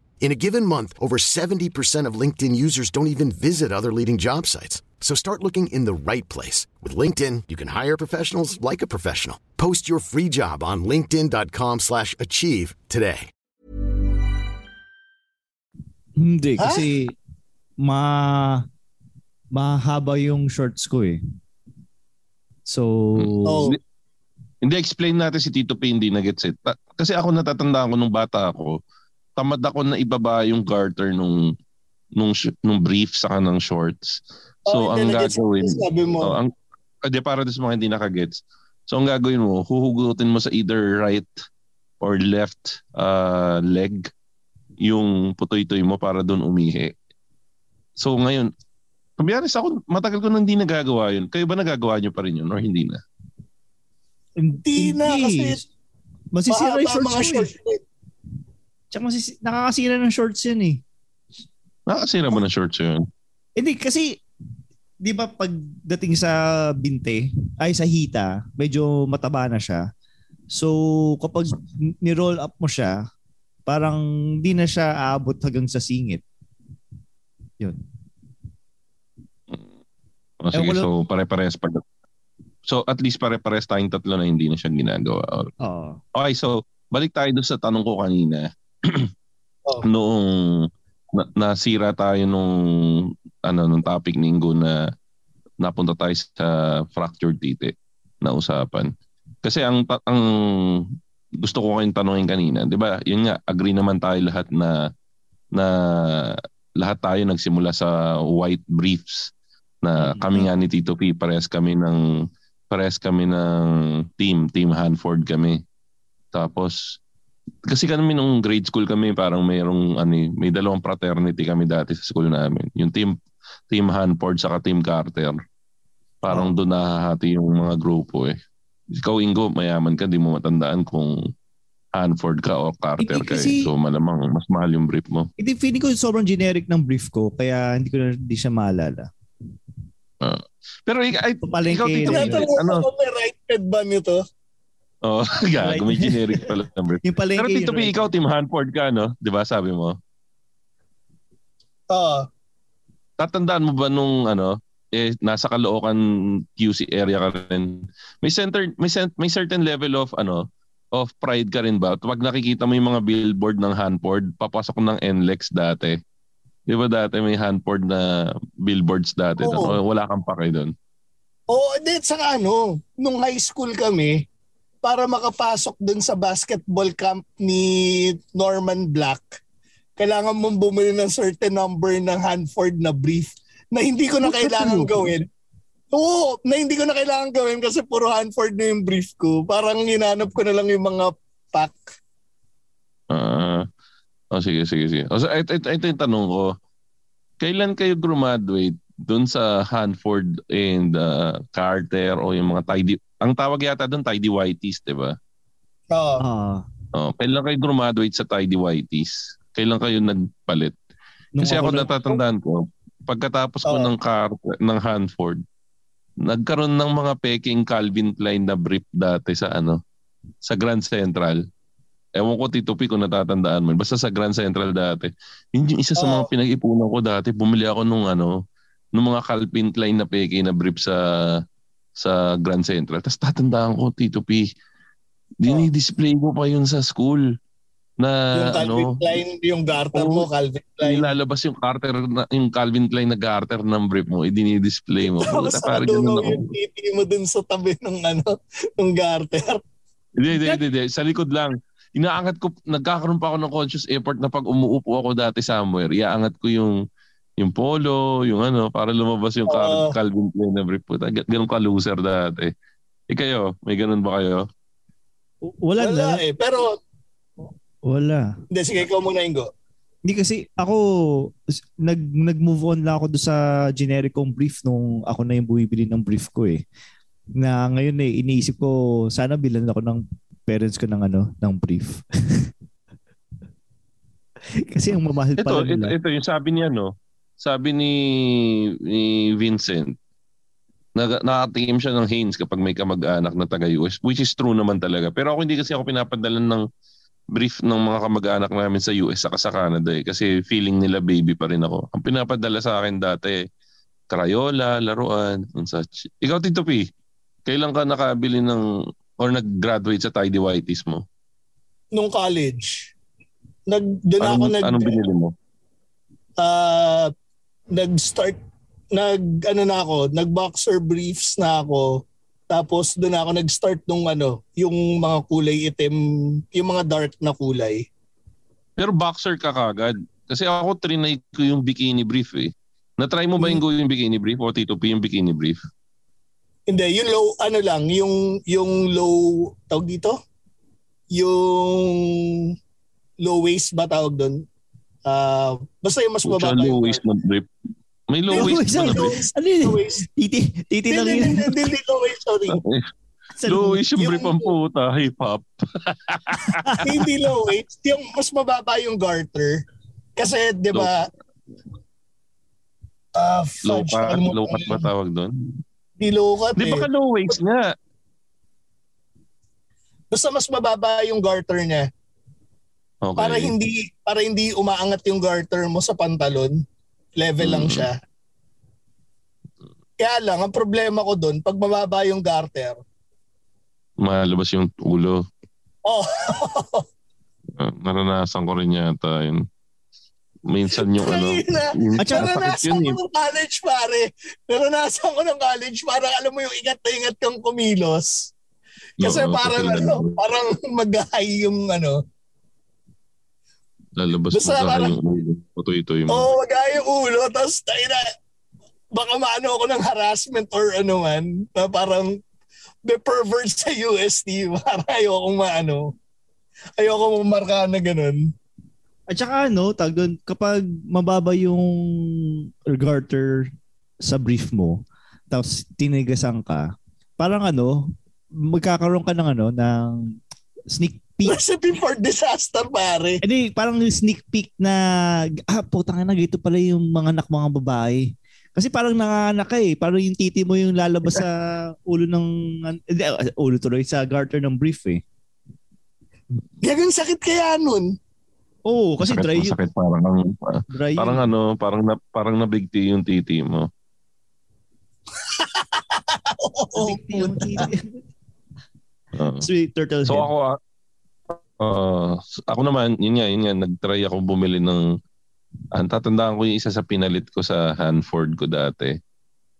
Speaker 8: In a given month, over 70% of LinkedIn users don't even visit other leading job sites. So start looking in the right place. With LinkedIn, you can hire professionals like a professional. Post your free job on linkedin.com slash achieve today.
Speaker 3: Hindi,
Speaker 5: Ha?
Speaker 3: kasi ma mahaba yung shorts ko eh. So,
Speaker 5: Oh.
Speaker 4: Hindi, hindi explain natin si Tito P hindi nag-gets it. Kasi ako natatandaan ko nung bata ako, tamad ako na ibaba yung garter nung nung nung brief sa ng shorts. So
Speaker 5: Oh,
Speaker 4: ang
Speaker 5: hindi
Speaker 4: gagawin,
Speaker 5: Sabi mo,
Speaker 4: oh, ang ade para sa mga hindi nakagets. So ang gagawin mo, huhugutin mo sa either right or left uh, leg yung putoy-toy mo para doon umihi. So ngayon, to be honest, ako matagal ko nang hindi nagagawa yun. Kayo ba nagagawa nyo pa rin yun or hindi na?
Speaker 5: Hindi na, kasi
Speaker 3: masisira yung shorts
Speaker 5: mga
Speaker 3: ko eh.
Speaker 5: shorts. mo eh.
Speaker 3: Tsaka masisi- nakakasira ng shorts yan eh.
Speaker 4: Nakakasira ba ng shorts yun?
Speaker 3: Hindi, kasi, di ba pagdating sa binte, ay sa hita, medyo mataba na siya. So, kapag ni-roll up mo siya, parang di na siya aabot hanggang sa singit. Yun.
Speaker 4: O, sige,
Speaker 3: wala-
Speaker 4: so pare-pares pa. So at least pare-pares tayong tatlo na hindi na siya ginagawa.
Speaker 3: Oo.
Speaker 4: Okay, so balik tayo doon sa tanong ko kanina.
Speaker 5: Oh.
Speaker 4: Noong na, nasira tayo nung ano nung topic ninggo na napunta tayo sa fractured titi na usapan. Kasi ang ang gusto ko kayong tanongin kanina, 'di ba? Yun nga, agree naman tayo lahat na na lahat tayo nagsimula sa white briefs na kami nga ni Tito P, parehas kami ng parehas kami ng team, team Hanford kami. Tapos kasi kami nung grade school kami parang mayroong ano, eh, may dalawang fraternity kami dati sa school namin. Yung team team Hanford saka team Carter. Parang doon nahahati yung mga grupo eh. Ikaw Ingo, mayaman ka, di mo matandaan kung Hanford ka o Carter
Speaker 3: Hindi
Speaker 4: ka. eh.
Speaker 3: kasi-
Speaker 4: So malamang mas mahal yung brief mo.
Speaker 3: Hindi, feeling ko sobrang generic ng brief ko, kaya hindi ko na hindi siya maalala.
Speaker 4: Pero ik- ay,
Speaker 3: Palengke
Speaker 4: ikaw.
Speaker 5: Tinatanong
Speaker 4: ano?
Speaker 5: head ba nito?
Speaker 4: Oh, gago, may generic pala brief.
Speaker 3: Yung palengke
Speaker 4: Pero P,
Speaker 3: right?
Speaker 4: ikaw team Hanford ka, no? Di ba sabi mo?
Speaker 5: Oo.
Speaker 4: tatandaan mo ba nung ano eh nasa Caloocan QC area ka rin may center may, cent, may certain level of ano of pride ka rin ba pag nakikita mo yung mga billboard ng Hanford papasok ng NLEX dati di ba dati may Hanford na billboards dati
Speaker 5: Oo.
Speaker 4: wala kang pake doon
Speaker 5: Oo, hindi, saka ano, nung high school kami, para makapasok dun sa basketball camp ni Norman Black, kailangan mong bumili ng certain number ng Hanford na brief na hindi ko na kailangan gawin. Oo, na hindi ko na kailangan gawin kasi puro Hanford na yung brief ko. Parang hinanap ko na lang yung mga pack.
Speaker 4: Ah, oh sige sige sige o, so, ito, ito, ito yung tanong ko kailan kayo graduate doon sa Hanford and uh, Carter o yung mga tidy ang tawag yata doon tidy whiteys, 'di ba?
Speaker 5: Oo.
Speaker 3: Ah,
Speaker 4: Oh, kailan kayo graduate sa tidy whiteys? Kailan kayo nagpalit?
Speaker 3: nung
Speaker 4: Kasi ako
Speaker 3: na-
Speaker 4: natatandaan ko, pagkatapos ko
Speaker 5: Oo.
Speaker 4: ng Carter, ng Hanford, nagkaroon ng mga peking Calvin Klein na brief dati sa ano, sa Grand Central. Ewan ko Tito P kung natatandaan mo. Basta sa Grand Central dati. Yun yung isa sa mga pinag-ipunan ko dati. Bumili ako nung ano, nung mga Calvin Klein na peke na brief sa sa Grand Central. Tapos tatandaan ko Tito P, dinidisplay ko pa yun sa school na
Speaker 5: yung Calvin
Speaker 4: ano,
Speaker 5: Klein, yung garter
Speaker 4: Oo.
Speaker 5: mo, Calvin Klein.
Speaker 4: Nilalabas yung Carter na, yung Calvin Klein na garter ng brief mo, idini-display mo.
Speaker 5: Tapos
Speaker 4: parang ganun ako.
Speaker 5: yung titi mo dun sa tabi ng ano, ng garter.
Speaker 4: Hindi, hindi, hindi, hindi. Sa likod lang. Inaangat ko, nagkakaroon pa ako ng conscious effort na pag umuupo ako dati somewhere, iaangat ko yung yung polo, yung ano, para lumabas yung
Speaker 5: Oo.
Speaker 4: Calvin Klein na brief. Puta, ga- ganun ka loser dati. Eh kayo, may ganun ba kayo?
Speaker 3: wala,
Speaker 5: Wala
Speaker 3: na.
Speaker 5: eh. Pero,
Speaker 3: Wala.
Speaker 5: hindi, sige, ikaw muna, Ingo.
Speaker 3: Hindi kasi ako nag nag-move on lang ako do sa generic kong brief nung ako na yung bumibili ng brief ko eh. Na ngayon eh iniisip ko sana bilan ako ng parents ko ng ano ng brief. kasi ang mamahal
Speaker 4: Ito,
Speaker 3: pala
Speaker 4: ito, ito, yung sabi niya, no? Sabi ni, ni Vincent, nag, nakatikim siya ng Haynes kapag may kamag-anak na taga-US, which is true naman talaga. Pero ako hindi kasi ako pinapadalan ng brief ng mga kamag-anak namin sa US saka sa Canada eh. Kasi feeling nila baby pa rin ako. Ang pinapadala sa akin dati, Crayola, laruan, and such. Ikaw, Tito P, kailan ka nakabili ng or nag-graduate sa Tidy Whiteys mo?
Speaker 5: Nung college, nag, doon ako
Speaker 4: Anong,
Speaker 5: nag,
Speaker 4: anong binili mo?
Speaker 5: ah, nag-start, nag, ano na ako, nag-boxer briefs na ako. Tapos doon ako nag-start nung ano, yung mga kulay itim, yung mga dark na kulay.
Speaker 4: Pero boxer ka kagad. Kasi ako trinay ko yung bikini brief eh. Na-try mo ba yung, yung bikini brief o Tito P yung bikini brief?
Speaker 5: Hindi, yung low, ano lang, yung, yung low, tawag dito? Yung low waist ba tawag doon? Ah, basta yung mas
Speaker 4: Siya
Speaker 5: mababa
Speaker 4: low
Speaker 5: yung
Speaker 4: waist na brief. May low
Speaker 3: Low
Speaker 4: waist na
Speaker 3: na-
Speaker 4: brief?
Speaker 3: Ano yun?
Speaker 5: Low waist.
Speaker 3: Titi, titi lang
Speaker 5: Hindi,
Speaker 3: yun.
Speaker 5: hindi, hindi, hindi, low waist, sorry.
Speaker 4: Low waist yung brief ang puta. Hip hop.
Speaker 5: hindi low waist, yung mas mababa yung garter. Kasi, di ba, ah,
Speaker 4: Low cut.
Speaker 5: nakalimutan
Speaker 4: Low cut ba tawag doon?
Speaker 5: Di low cut
Speaker 4: Di ba
Speaker 5: eh.
Speaker 4: ka low waist nga?
Speaker 5: Basta mas mababa yung garter niya.
Speaker 4: Okay.
Speaker 5: Para hindi para hindi umaangat yung garter mo sa pantalon. Level lang
Speaker 4: Mm.
Speaker 5: siya. Kaya lang, ang problema ko doon, pag mababa yung garter,
Speaker 4: Malabas yung ulo.
Speaker 5: oh,
Speaker 4: Ah, naranasan ko rin yata yun. Minsan yung ano. Yung
Speaker 3: At saka-
Speaker 5: naranasan
Speaker 4: yun
Speaker 5: ko
Speaker 4: eh.
Speaker 5: ng college, pare. Naranasan ko ng college, parang alam mo yung ingat na ingat kang kumilos. Kasi
Speaker 4: Oo,
Speaker 5: parang ano, parang mag-high yung ano.
Speaker 4: Lalabas
Speaker 5: Basta
Speaker 4: mo sa yung ulo. Tutoy-toy mo.
Speaker 5: Oo, oh, yung ulo. Tapos, tayo na, baka maano ako ng harassment or ano man. Na parang, may pervert sa UST. Para ayokong maano. Ayoko marka na ganun.
Speaker 3: At saka ano, tag doon, kapag mababa yung garter sa brief mo, tapos tinigasan ka, parang ano, magkakaroon ka ng ano, ng sneak peek.
Speaker 5: Recipe for disaster, pare.
Speaker 3: Hindi, parang yung sneak peek na, ah, putang na, ito pala yung mga anak mga babae. Kasi parang nanganak ka eh. Parang yung titi mo yung lalabas sa ulo ng, hindi, ah, ulo tuloy, sa garter ng brief eh.
Speaker 5: Gagang sakit kaya nun.
Speaker 3: Oo, kasi
Speaker 4: Masakit,
Speaker 3: dry, yun-
Speaker 4: masakit. Parang, ang-
Speaker 3: dry
Speaker 4: parang
Speaker 3: yun.
Speaker 4: ano, parang na, parang nabigti yung titi mo.
Speaker 5: Oo.
Speaker 3: Big deal, titi.
Speaker 4: Oo.
Speaker 3: Sweet turtle
Speaker 4: So
Speaker 3: head.
Speaker 4: ako, ah, ah, ako naman, yun nga, yun nga, nag-try ako bumili ng, ang tatandaan ko yung isa sa pinalit ko sa Hanford ko dati.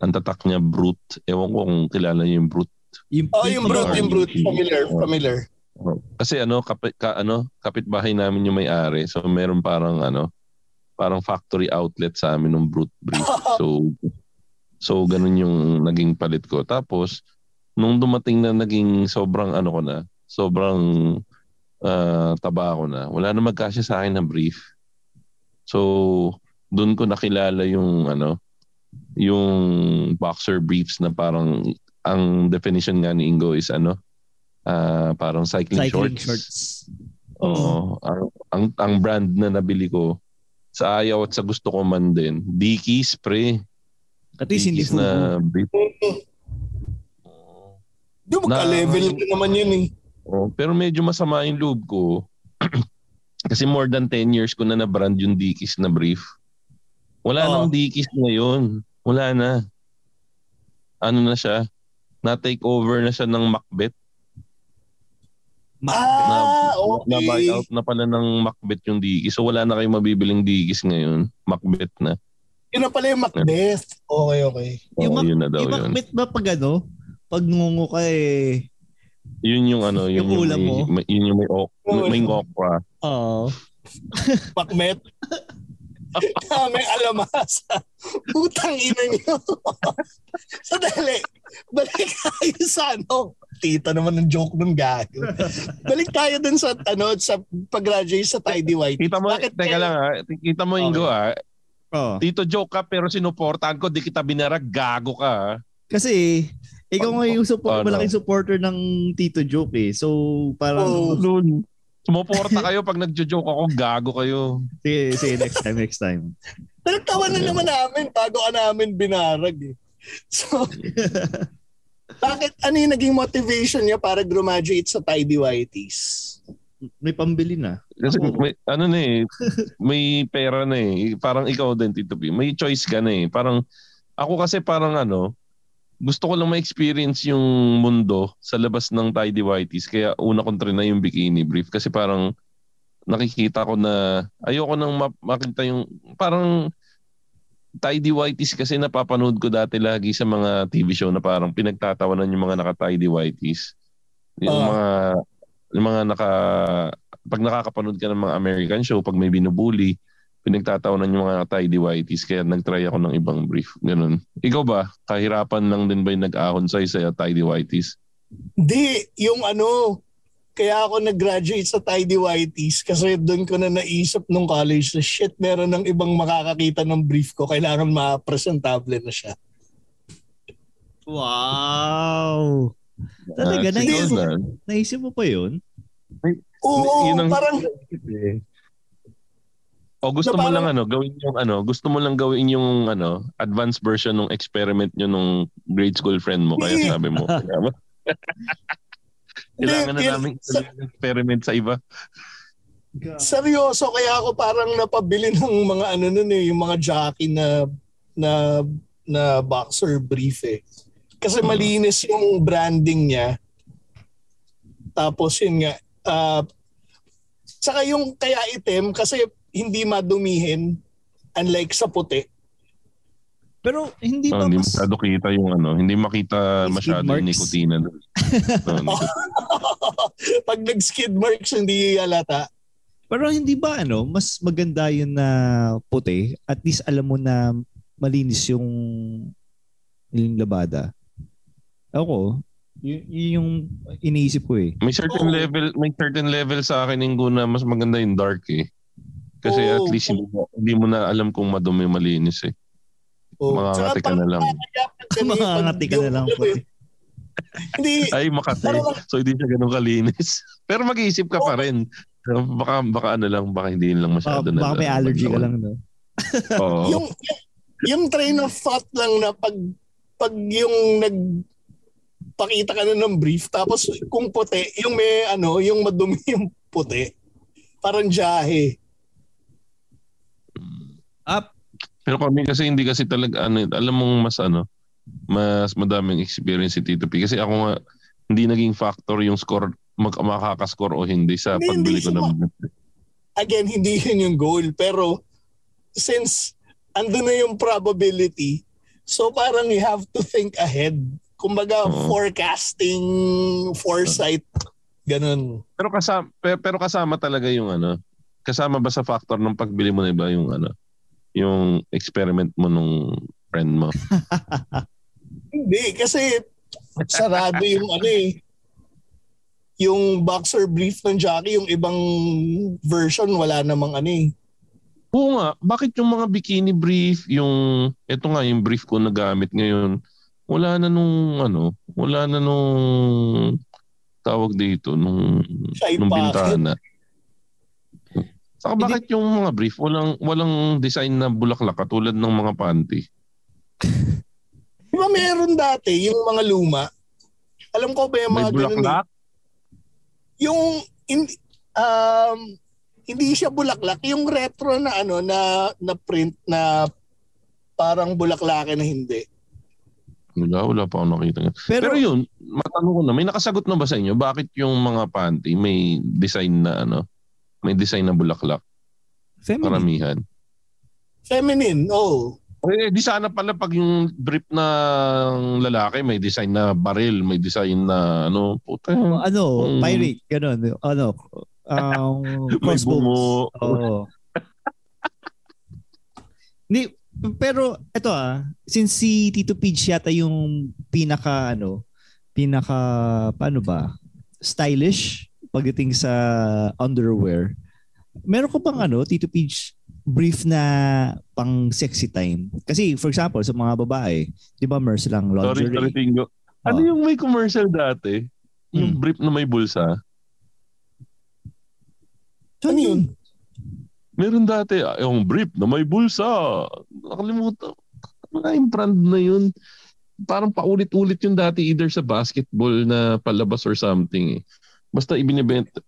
Speaker 4: Ang tatak niya Brute. Ewan ko kung kilala niyo yung Brute.
Speaker 3: Yung,
Speaker 5: Oh, yung brute, yung brute. Familiar, familiar.
Speaker 4: Kasi ano, kapit, ka, ano, kapitbahay namin yung may-ari. So meron parang ano, parang factory outlet sa amin ng Brute Brief. So, so ganun yung naging palit ko. Tapos, nung dumating na naging sobrang ano ko na, sobrang ah, taba ko na, wala na magkasya sa akin ng brief. So, doon ko nakilala yung ano, yung boxer briefs na parang ang definition nga ni Ingo is ano, ah parang cycling,
Speaker 3: Cycling
Speaker 4: shorts.
Speaker 3: shorts.
Speaker 4: Oo. Ang, ang, ang brand na nabili ko, sa ayaw at sa gusto ko man din, Dickies, pre.
Speaker 3: At least hindi
Speaker 4: na brief.
Speaker 5: Di ba
Speaker 4: Na-
Speaker 5: ka-level ko naman yun eh.
Speaker 4: Oo, pero medyo masama yung loob ko. Kasi more than 10 years ko na na-brand yung Dickies na brief. Wala
Speaker 5: Oo.
Speaker 4: nang Dickies ngayon. Wala na. Ano na siya? Na-take over na siya ng Macbeth.
Speaker 5: Ah,
Speaker 4: Na buy
Speaker 5: okay.
Speaker 4: out na pala ng Macbeth yung Dickies. So wala na kayong mabibiling Dickies ngayon. Macbeth na.
Speaker 5: Yun na pala yung Macbeth. Okay, okay.
Speaker 3: Yung
Speaker 4: Oo,
Speaker 3: Mac-
Speaker 4: yun na daw
Speaker 3: Yung
Speaker 4: yun.
Speaker 3: Macbeth ba pag ano? Pag ngungo ka eh.
Speaker 4: Yun yung ano, yun
Speaker 3: Yung
Speaker 4: yung,
Speaker 3: ulam
Speaker 4: may, yun yung may, ok, may, may okra.
Speaker 3: Oo.
Speaker 5: Macbeth. Ah, may alamasa. Putang ina niyo. Sadali. Balik tayo sa ano. Tita naman ng joke nun gago. Balik tayo dun sa ano sa pag-graduate sa Tidy White.
Speaker 4: Kita mo,
Speaker 5: Bakit
Speaker 4: teka
Speaker 5: kayo-
Speaker 4: lang ha, kita mo Ingo ha,
Speaker 3: Oo.
Speaker 4: Tito joke ka pero sinuportahan ko, di kita binarag, gago ka ha.
Speaker 3: Kasi ikaw nga yung support,
Speaker 4: Ano?
Speaker 3: malaking supporter ng Tito Joke eh. So parang
Speaker 5: Oo.
Speaker 4: Lun. Sumuporta kayo pag nagjo-joke ako, gago kayo.
Speaker 3: sige, sige, next time, next time.
Speaker 5: Nagtawa na naman namin bago ka namin binarag eh. So, bakit ano yung naging motivation niya para graduate sa Tidy Whiteys?
Speaker 3: May pambili na.
Speaker 4: Kasi
Speaker 3: Oo.
Speaker 4: may, ano na eh, may pera na eh. Parang ikaw din, Tito P. May choice ka na eh. Parang, ako kasi parang ano, gusto ko lang ma-experience yung mundo sa labas ng tidy whities. Kaya una kong try na yung bikini brief. Kasi parang nakikita ko na ayoko nang ma- makita yung parang tidy whities kasi napapanood ko dati lagi sa mga TV show na parang pinagtatawanan yung mga naka-tidy whities. Yung
Speaker 5: Ah.
Speaker 4: mga yung mga naka pag nakakapanood ka ng mga American show, pag may binubuli, pinagtatawanan yung mga tidy whities kaya nag-try ako ng ibang brief. Ganun. Ikaw ba? Kahirapan lang din ba yung nag-ahon sa tidy whities?
Speaker 5: Hindi, yung ano, kaya ako nag-graduate sa Tidy Whiteys kasi doon ko na naisip nung college na shit, meron ng ibang makakakita ng brief ko. Kailangan ma-presentable na siya.
Speaker 3: Wow! Talaga,
Speaker 4: Ah,
Speaker 3: naisip, naisip mo pa yun?
Speaker 5: Oo,
Speaker 4: Yun ang-
Speaker 5: parang
Speaker 4: O gusto
Speaker 5: Na
Speaker 4: mo
Speaker 5: parang-
Speaker 4: lang ano, gawin yung ano, gusto mo lang gawin yung ano, advanced version ng experiment nyo nung grade school friend mo. Kaya sabi mo, kailangan na namin
Speaker 5: sa-
Speaker 4: experiment sa iba.
Speaker 5: seryoso kaya ako parang napabili ng mga ano nun eh, yung mga jockey na na na boxer brief eh. Kasi malinis yung branding niya. Tapos yun nga, ah, saka yung kaya itim kasi hindi madumihin unlike sa puti.
Speaker 3: Pero hindi ba
Speaker 4: Oh, hindi
Speaker 3: mas...
Speaker 4: masyado kita yung ano, hindi makita
Speaker 3: Skid
Speaker 4: masyado yung
Speaker 3: marks.
Speaker 4: nikotina doon. Oh, nicot-
Speaker 5: Pag nag-skid marks, hindi halata.
Speaker 3: Pero hindi ba ano, mas maganda yun na puti? At least alam mo na malinis yung yung labada. Ako, yun, yun yung iniisip ko eh.
Speaker 4: may certain
Speaker 5: Oo.
Speaker 4: level, may certain level sa akin yung na mas maganda yung dark eh. Kasi
Speaker 5: Oo.
Speaker 4: at least hindi mo, hindi mo na alam kung madumi malinis eh.
Speaker 5: Oh.
Speaker 4: Mga ngati ka na lang.
Speaker 3: Mga ngati ka na lang po.
Speaker 5: Hindi,
Speaker 4: Ay, makati.
Speaker 5: Pero-
Speaker 4: So hindi siya ganun kalinis. Pero mag-iisip ka pa rin. Baka baka ano lang, baka hindi lang
Speaker 3: Baka,
Speaker 4: masyado na.
Speaker 3: baka may allergy ka lang, no?
Speaker 4: Oo.
Speaker 5: yung yung train of thought lang na pag pag yung nag pakita ka na ng brief tapos kung puti yung may ano yung madumi yung puti parang jahe
Speaker 3: Up.
Speaker 4: Pero kami kasi hindi kasi talaga ano, alam mong mas ano, mas madaming experience si Tito P. Kasi ako nga hindi naging factor yung score mag makakascore o hindi sa
Speaker 5: Hindi,
Speaker 4: pagbili
Speaker 5: hindi
Speaker 4: ko ng
Speaker 5: again hindi yun yung goal. Pero since andun na yung probability so parang you have to think ahead. Kumbaga
Speaker 4: Oo.
Speaker 5: forecasting foresight ganun.
Speaker 4: Pero kasama pero, pero kasama talaga yung ano, kasama ba sa factor ng pagbili mo na ba yung ano, yung experiment mo nung friend mo?
Speaker 5: Hindi, kasi sarado yung ano eh. Yung boxer brief ng jockey, yung ibang version, wala namang ano eh.
Speaker 4: Oo nga, bakit yung mga bikini brief, yung, eto nga yung brief ko na gamit ngayon, wala na nung, ano, wala na nung, tawag dito, nung, nung bintana. Saka bakit yung mga brief, walang, walang design na bulaklak katulad ng mga panty?
Speaker 5: Di ba meron dati yung mga luma? Alam ko ba yung
Speaker 4: May
Speaker 5: mga ganun eh?
Speaker 4: bulaklak?
Speaker 5: Yung in, um, hindi siya bulaklak, yung retro na ano na na print na parang bulaklake na hindi.
Speaker 4: Wala, wala pa ako nakita. nga.
Speaker 3: Pero,
Speaker 4: Pero, yun, matanong ko na, may nakasagot na ba sa inyo? Bakit yung mga panty may design na ano? May design na bulaklak?
Speaker 3: feminine.
Speaker 4: Karamihan.
Speaker 5: Feminine, oh.
Speaker 4: Eh, di sana pala pag yung brief ng lalaki may design na baril, may design na ano, puta.
Speaker 3: Ano,
Speaker 4: Mm.
Speaker 3: pirate, ganun. Ano, um,
Speaker 4: May.
Speaker 3: Oo. Ni, pero ito ah, since si Tito Pidge yata yung pinaka ano, pinaka paano ba? Stylish pagdating sa underwear. Meron ko bang ano, Tito Pidge brief na pang sexy time? Kasi for example, sa mga babae, 'di ba Mers lang
Speaker 4: Sorry,
Speaker 3: lingerie?
Speaker 4: sorry, Tingo. Ano
Speaker 3: Oh.
Speaker 4: yung may commercial dati? Yung
Speaker 3: Hmm.
Speaker 4: brief na may bulsa?
Speaker 3: Saan
Speaker 5: Ano
Speaker 3: yun?
Speaker 4: Meron dati, ah, yung brief na may bulsa. Nakalimutan. Ano yung brand na yun? Parang paulit-ulit yung dati either sa basketball na palabas or something eh. Basta ibinibenta.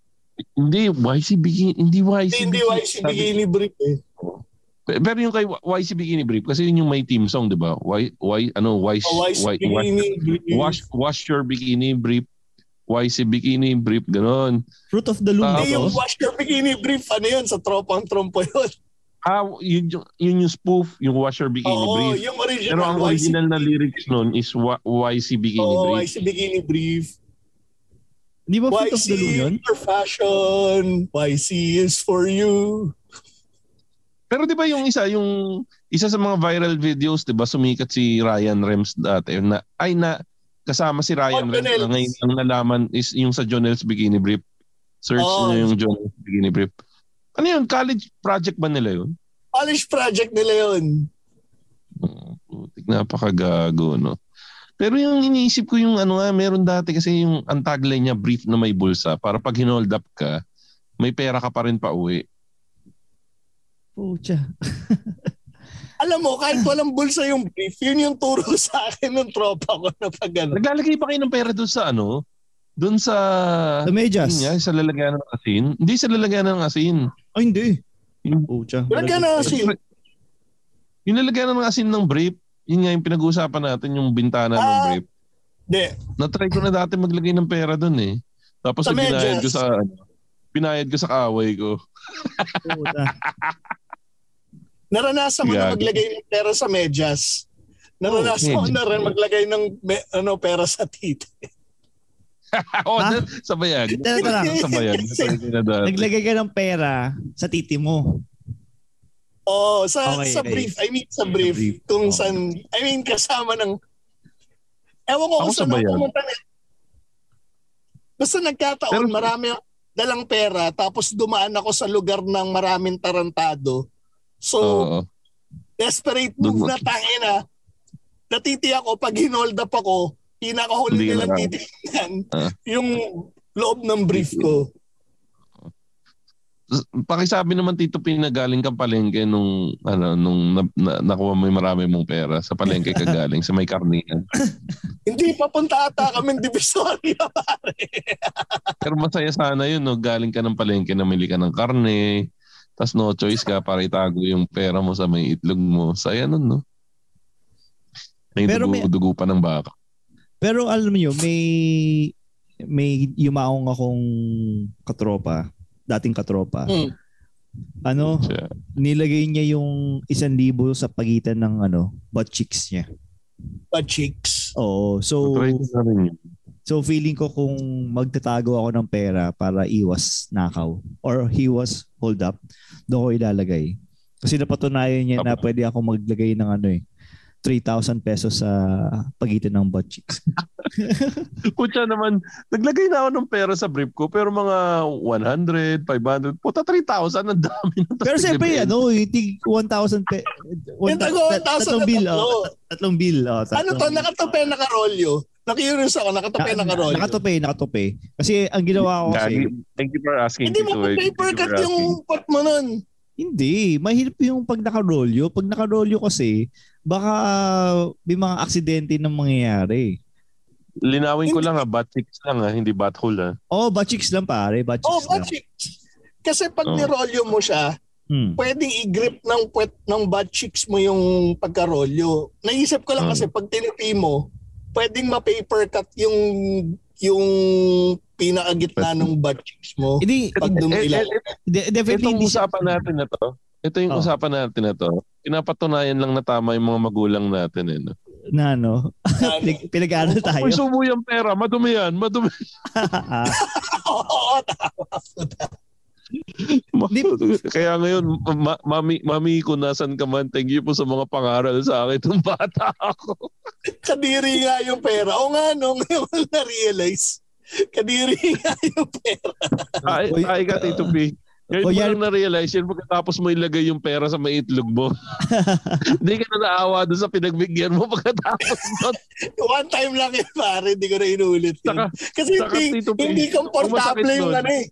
Speaker 4: Hindi, YC Bikini. Hindi YC
Speaker 5: Hindi, hindi YC Bikini Brief eh.
Speaker 4: Pe- Pero yung kay YC Bikini Brief, kasi yun yung may team song, di ba? Y, y, ano, YC,
Speaker 5: Oh, YC
Speaker 4: Y-
Speaker 5: Bikini Brief.
Speaker 4: wash, wash your bikini brief. YC Bikini Brief, ganon.
Speaker 3: Fruit of the Loom.
Speaker 4: Ah,
Speaker 5: Hindi, yung? Wash Your Bikini Brief, ano yun? Sa tropang trompo yun.
Speaker 4: Ah, yun, yung- yun yung spoof, yung Wash Your Bikini
Speaker 5: Oo,
Speaker 4: Brief.
Speaker 5: yung original.
Speaker 4: Pero ang
Speaker 5: YC
Speaker 4: original na lyrics nun is wa- YC Bikini
Speaker 5: Oo,
Speaker 4: Brief.
Speaker 5: YC Bikini Brief.
Speaker 3: Di ba Fruit of the Loom yun?
Speaker 5: for fashion. YC is for you.
Speaker 4: Pero di ba yung isa, yung isa sa mga viral videos, di ba sumikat si Ryan Rems dati na ay na kasama si Ryan
Speaker 5: Oh,
Speaker 4: Rems na ngayon ang nalaman is yung sa Jonel's Bikini Brief. Search
Speaker 5: Oh.
Speaker 4: nyo yung Jonel's Bikini Brief. Ano yun? College project ba nila yun?
Speaker 5: College project nila yun.
Speaker 4: Oh, putik, napakagago, no? Pero yung iniisip ko yung ano nga, meron dati kasi yung ang tagline niya, brief na may bulsa, para pag hinold up ka, may pera ka pa rin pa uwi.
Speaker 3: Pucha.
Speaker 5: Alam mo, kahit walang bulsa yung brief, yun yung turo sa akin ng tropa ko na pag ano.
Speaker 4: Naglalagay pa kayo ng pera doon sa ano? Doon sa...
Speaker 3: The medyas.
Speaker 4: Yun nga, sa lalagyan ng asin. Hindi sa lalagyan ng asin.
Speaker 3: Ay, hindi.
Speaker 4: Yung,
Speaker 3: Pucha.
Speaker 5: Wala ka na kasi.
Speaker 4: yung lalagyan ng asin ng brief, yun nga yung pinag-uusapan natin, yung bintana ng
Speaker 5: Ah.
Speaker 4: brief.
Speaker 5: Hindi.
Speaker 4: Na-try ko na dati maglagay ng pera doon eh. Tapos
Speaker 5: Sa
Speaker 4: binayad
Speaker 5: medyas.
Speaker 4: ko sa ano, binayad ko sa kaaway ko.
Speaker 5: Naranasan ko na
Speaker 4: Gago.
Speaker 5: maglagay ng pera sa medyas. Naranasan
Speaker 4: Oh,
Speaker 5: ko na rin maglagay ng me- ano, pera sa titi.
Speaker 4: oh,
Speaker 3: Ha?
Speaker 4: na- sa bayag.
Speaker 3: Tara, tara.
Speaker 4: sa bayag.
Speaker 3: Naglagay ka ng pera sa titi mo.
Speaker 5: Oo, sa,
Speaker 3: Okay,
Speaker 5: sa
Speaker 3: okay.
Speaker 5: brief. I mean, sa brief.
Speaker 3: brief.
Speaker 5: Kung
Speaker 3: Oh.
Speaker 5: saan, I mean, kasama ng, ewan ko kung
Speaker 4: sa
Speaker 5: saan pumunta na. Basta nagkataon,
Speaker 4: Pero-
Speaker 5: marami dalang pera, tapos dumaan ako sa lugar ng maraming tarantado. So,
Speaker 4: Oo.
Speaker 5: desperate move
Speaker 4: mo-
Speaker 5: na tangina. Natiti ako, pag hinold up ako, pinakahuli nilang titignan
Speaker 4: Ah.
Speaker 5: yung loob ng brief ko.
Speaker 4: Pakisabi naman Tito Pina galing ka palengke nung ano nung na, na, nakuha mo yung marami mong pera sa palengke ka galing sa may karnihan.
Speaker 5: Hindi, papunta ata kaming divisoria, pare.
Speaker 4: Pero masaya sana yun no galing ka ng palengke namili ka ng karne tas no choice ka para itago yung pera mo sa may itlog mo. Saya nun no. May
Speaker 3: Pero
Speaker 4: dugo,
Speaker 3: may-
Speaker 4: dugo pa ng baka.
Speaker 3: Pero alam niyo, may may yumaong akong katropa, dating katropa.
Speaker 5: Hmm.
Speaker 3: Ano, nilagay niya yung isang libo sa pagitan ng ano, butt cheeks niya.
Speaker 5: Pa chicks.
Speaker 3: Oo. So, so feeling ko kung magtatago ako ng pera para iwas nakaw or he was hold up, doon ko ilalagay. Kasi napatunayan niya na pwede ako maglagay ng ano eh, 3,000 pesos sa pagitan ng butt cheeks.
Speaker 4: Kutya naman, naglagay na ako ng pera sa brief ko, pero mga 100, 500, puta 3,000, ang dami na.
Speaker 3: Pero siyempre, ano, tig 1,000 pe...
Speaker 5: Yung tago 1,000
Speaker 3: tatlong
Speaker 5: na
Speaker 3: bill, oh, tatlong bill. Oh,
Speaker 5: Ano
Speaker 3: tatlong
Speaker 5: to?
Speaker 3: bill.
Speaker 5: Nakatape, nakarolyo. Nakurious ako, nakatape,
Speaker 3: Na-
Speaker 5: nakarolyo.
Speaker 3: Nakatupe, nakatupe. Kasi ang ginawa ko kasi,
Speaker 4: thank you for asking.
Speaker 5: Hindi mo paper cut yung pot mo nun.
Speaker 3: hindi. Mahirap yung pag nakarolyo. Pag nakarolyo kasi, baka may mga aksidente na mangyayari.
Speaker 4: Linawin ko lang ha, butt cheeks lang ha, hindi butthole ha.
Speaker 3: Oh, butt cheeks lang pare. Butt
Speaker 5: Oh,
Speaker 3: lang.
Speaker 5: butt cheeks. Kasi pag
Speaker 4: Oh.
Speaker 5: nirolyo mo siya,
Speaker 3: Hmm.
Speaker 5: pwedeng i-grip ng puwet ng butt cheeks mo yung pagkarolyo. Naisip ko lang
Speaker 4: Hmm.
Speaker 5: kasi pag tinipi mo, pwedeng ma-paper cut yung yung pinakagitna ng butt cheeks mo.
Speaker 3: Hindi,
Speaker 5: Pag
Speaker 4: Eh,
Speaker 5: dumilaw.
Speaker 4: eh,
Speaker 3: de- definitely
Speaker 4: Itong usapan natin na to, ito yung
Speaker 3: Oh.
Speaker 4: usapan natin na to, pinapatunayan lang na tama yung mga magulang natin eh. No?
Speaker 3: Na ano, pinag- pinag-aaral tayo.
Speaker 4: Uy, subo yung pera, madumi yan, madumi.
Speaker 5: Oo, tama.
Speaker 4: Kaya ngayon, ma- mami, mami ko nasan ka man, thank you po sa mga pangaral sa akin ng bata ako.
Speaker 5: Kadiri nga yung pera. O nga, no, ngayon na-realize. Kadiri nga yung pera.
Speaker 4: Ay, ay ka, Tito P. Ngayon
Speaker 3: O,
Speaker 4: mo
Speaker 3: yan-
Speaker 4: lang na-realize yun pagkatapos mo ilagay yung pera sa maitlog mo. Hindi ka na naawa doon sa pinagbigyan mo pagkatapos mo.
Speaker 5: One time lang yun, pare. Hindi ko na inulit yun.
Speaker 4: Saka-
Speaker 5: Kasi
Speaker 4: saka,
Speaker 5: hindi,
Speaker 4: Tito P,
Speaker 5: hindi
Speaker 4: ang
Speaker 5: komportable yung
Speaker 4: nun,
Speaker 5: ano eh.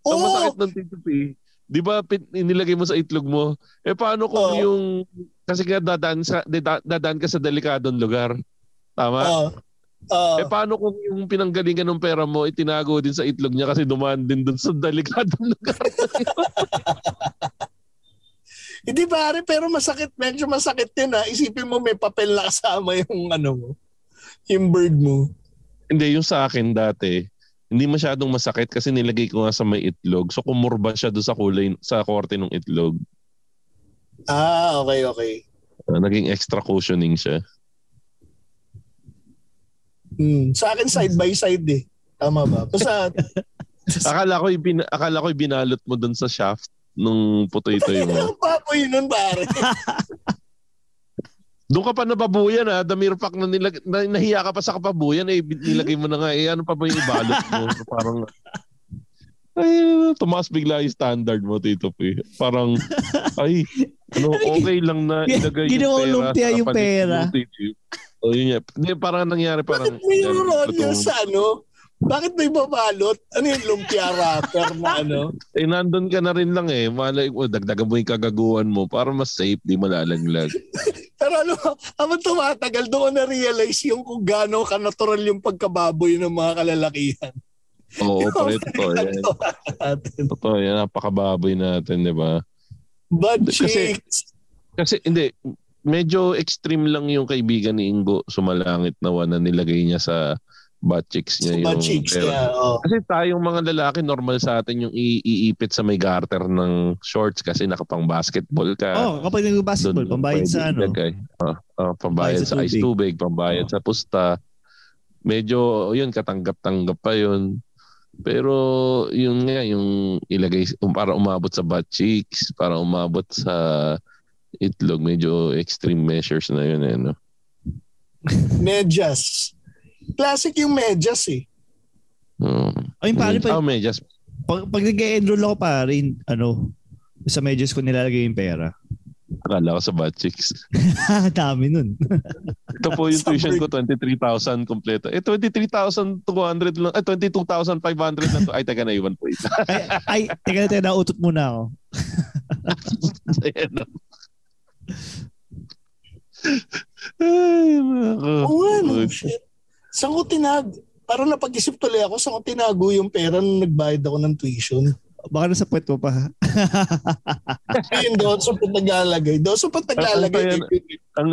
Speaker 4: Ang
Speaker 5: Oo,
Speaker 4: masakit ng Tito P, di ba pin- inilagay mo sa itlog mo? Eh paano kung
Speaker 5: Oo.
Speaker 4: yung, kasi nga dadaan, sa, dada- dadaan ka sa delikadong lugar. Tama?
Speaker 5: Oo. Oo.
Speaker 4: Eh paano kung yung pinanggalingan ng pera mo itinago din sa itlog niya kasi dumaan din dun sa delikadong lugar?
Speaker 5: Hindi pare, pero masakit. Medyo masakit yun ha. Isipin mo may papel na kasama yung ano mo. Yung bird mo.
Speaker 4: Hindi, yung sa akin dati, hindi masyadong masakit kasi nilagay ko nga sa may itlog. So kumurba siya doon sa kulay, sa korte ng itlog.
Speaker 5: Ah, okay, okay.
Speaker 4: Uh, naging extra cushioning siya.
Speaker 5: Hmm. Sa akin side by side eh. Tama ba? Basta,
Speaker 4: Akala ko, ibin, akala ko binalot mo doon sa shaft nung potato mo.
Speaker 5: ang papoy nun pare.
Speaker 4: Doon ka pa nababuyan ha, the mere fact na, nilag, na nahiya ka pa sa kapabuyan, eh, nilagay mo na nga, eh, ano pa ba yung ibalot mo? Parang, ay, tumaas bigla yung standard mo, Tito P. Parang, ay, ano, okay lang na ilagay yung pera. sa
Speaker 3: yung pera.
Speaker 4: mo. O yun yan. Hindi, parang nangyari, parang,
Speaker 5: Bakit may
Speaker 4: ito.
Speaker 5: sa ano? Bakit may babalot? Ano yung lumpia wrapper na ano?
Speaker 4: Eh, nandun ka na rin lang eh. Malay mo, dagdagan mo yung kagaguhan mo para mas safe, di malalaglag.
Speaker 5: Pero ano, habang tumatagal, doon na-realize yung kung gaano ka-natural yung pagkababoy ng mga kalalakihan.
Speaker 4: Oo, pero totoo yan. Totoo yan, napakababoy natin, di ba?
Speaker 5: Bad
Speaker 4: Kasi-
Speaker 5: chicks.
Speaker 4: Kasi hindi, medyo extreme lang yung kaibigan ni Ingo sumalangit na na nilagay niya sa butt cheeks niya.
Speaker 5: Bad
Speaker 4: yung
Speaker 5: chicks
Speaker 4: pera.
Speaker 5: niya. Oh.
Speaker 4: Kasi tayong mga lalaki, normal sa atin yung i- iipit sa may garter ng shorts kasi nakapang basketball ka.
Speaker 3: oh, kapag nag-basketball, pambayad sa ano.
Speaker 4: ilagay. Ah, ah, pambayad
Speaker 3: Pambayad sa
Speaker 4: sa ice
Speaker 3: tubig.
Speaker 4: tubig, pambayad
Speaker 3: Oh.
Speaker 4: sa pusta. Medyo, yun, katanggap-tanggap pa yun. Pero yun nga, yung ilagay, um, para umabot sa butt cheeks, para umabot sa itlog, medyo extreme measures na yun eh, no?
Speaker 5: Medyas. Classic yung medyas eh.
Speaker 4: Oo.
Speaker 3: Ay, pare,
Speaker 4: Yun.
Speaker 3: pag,
Speaker 4: Oh, medyas.
Speaker 3: pag, pag nag-enroll ako pare, ano, sa medyas ko nilalagay yung pera.
Speaker 4: Akala ko sa butt cheeks.
Speaker 3: Dami nun.
Speaker 4: Ito po yung tuition ko, 23,000 kompleto. Eh, 23,200 lang. Eh, 22,500 lang to. Ay, teka na, iwan po ito.
Speaker 3: ay, ay, teka na, teka, nautot muna ako.
Speaker 4: Ayan. Ay, nako.
Speaker 5: Oo nga, no, shit. Saan ko tinag? Parang napag-isip tuloy ako, saan ko tinago yung pera nung nagbayad ako ng tuition?
Speaker 3: Baka nasa puwet mo pa.
Speaker 5: Ayun, doon sa pag naglalagay. Doon sa pag naglalagay.
Speaker 4: Ang- ang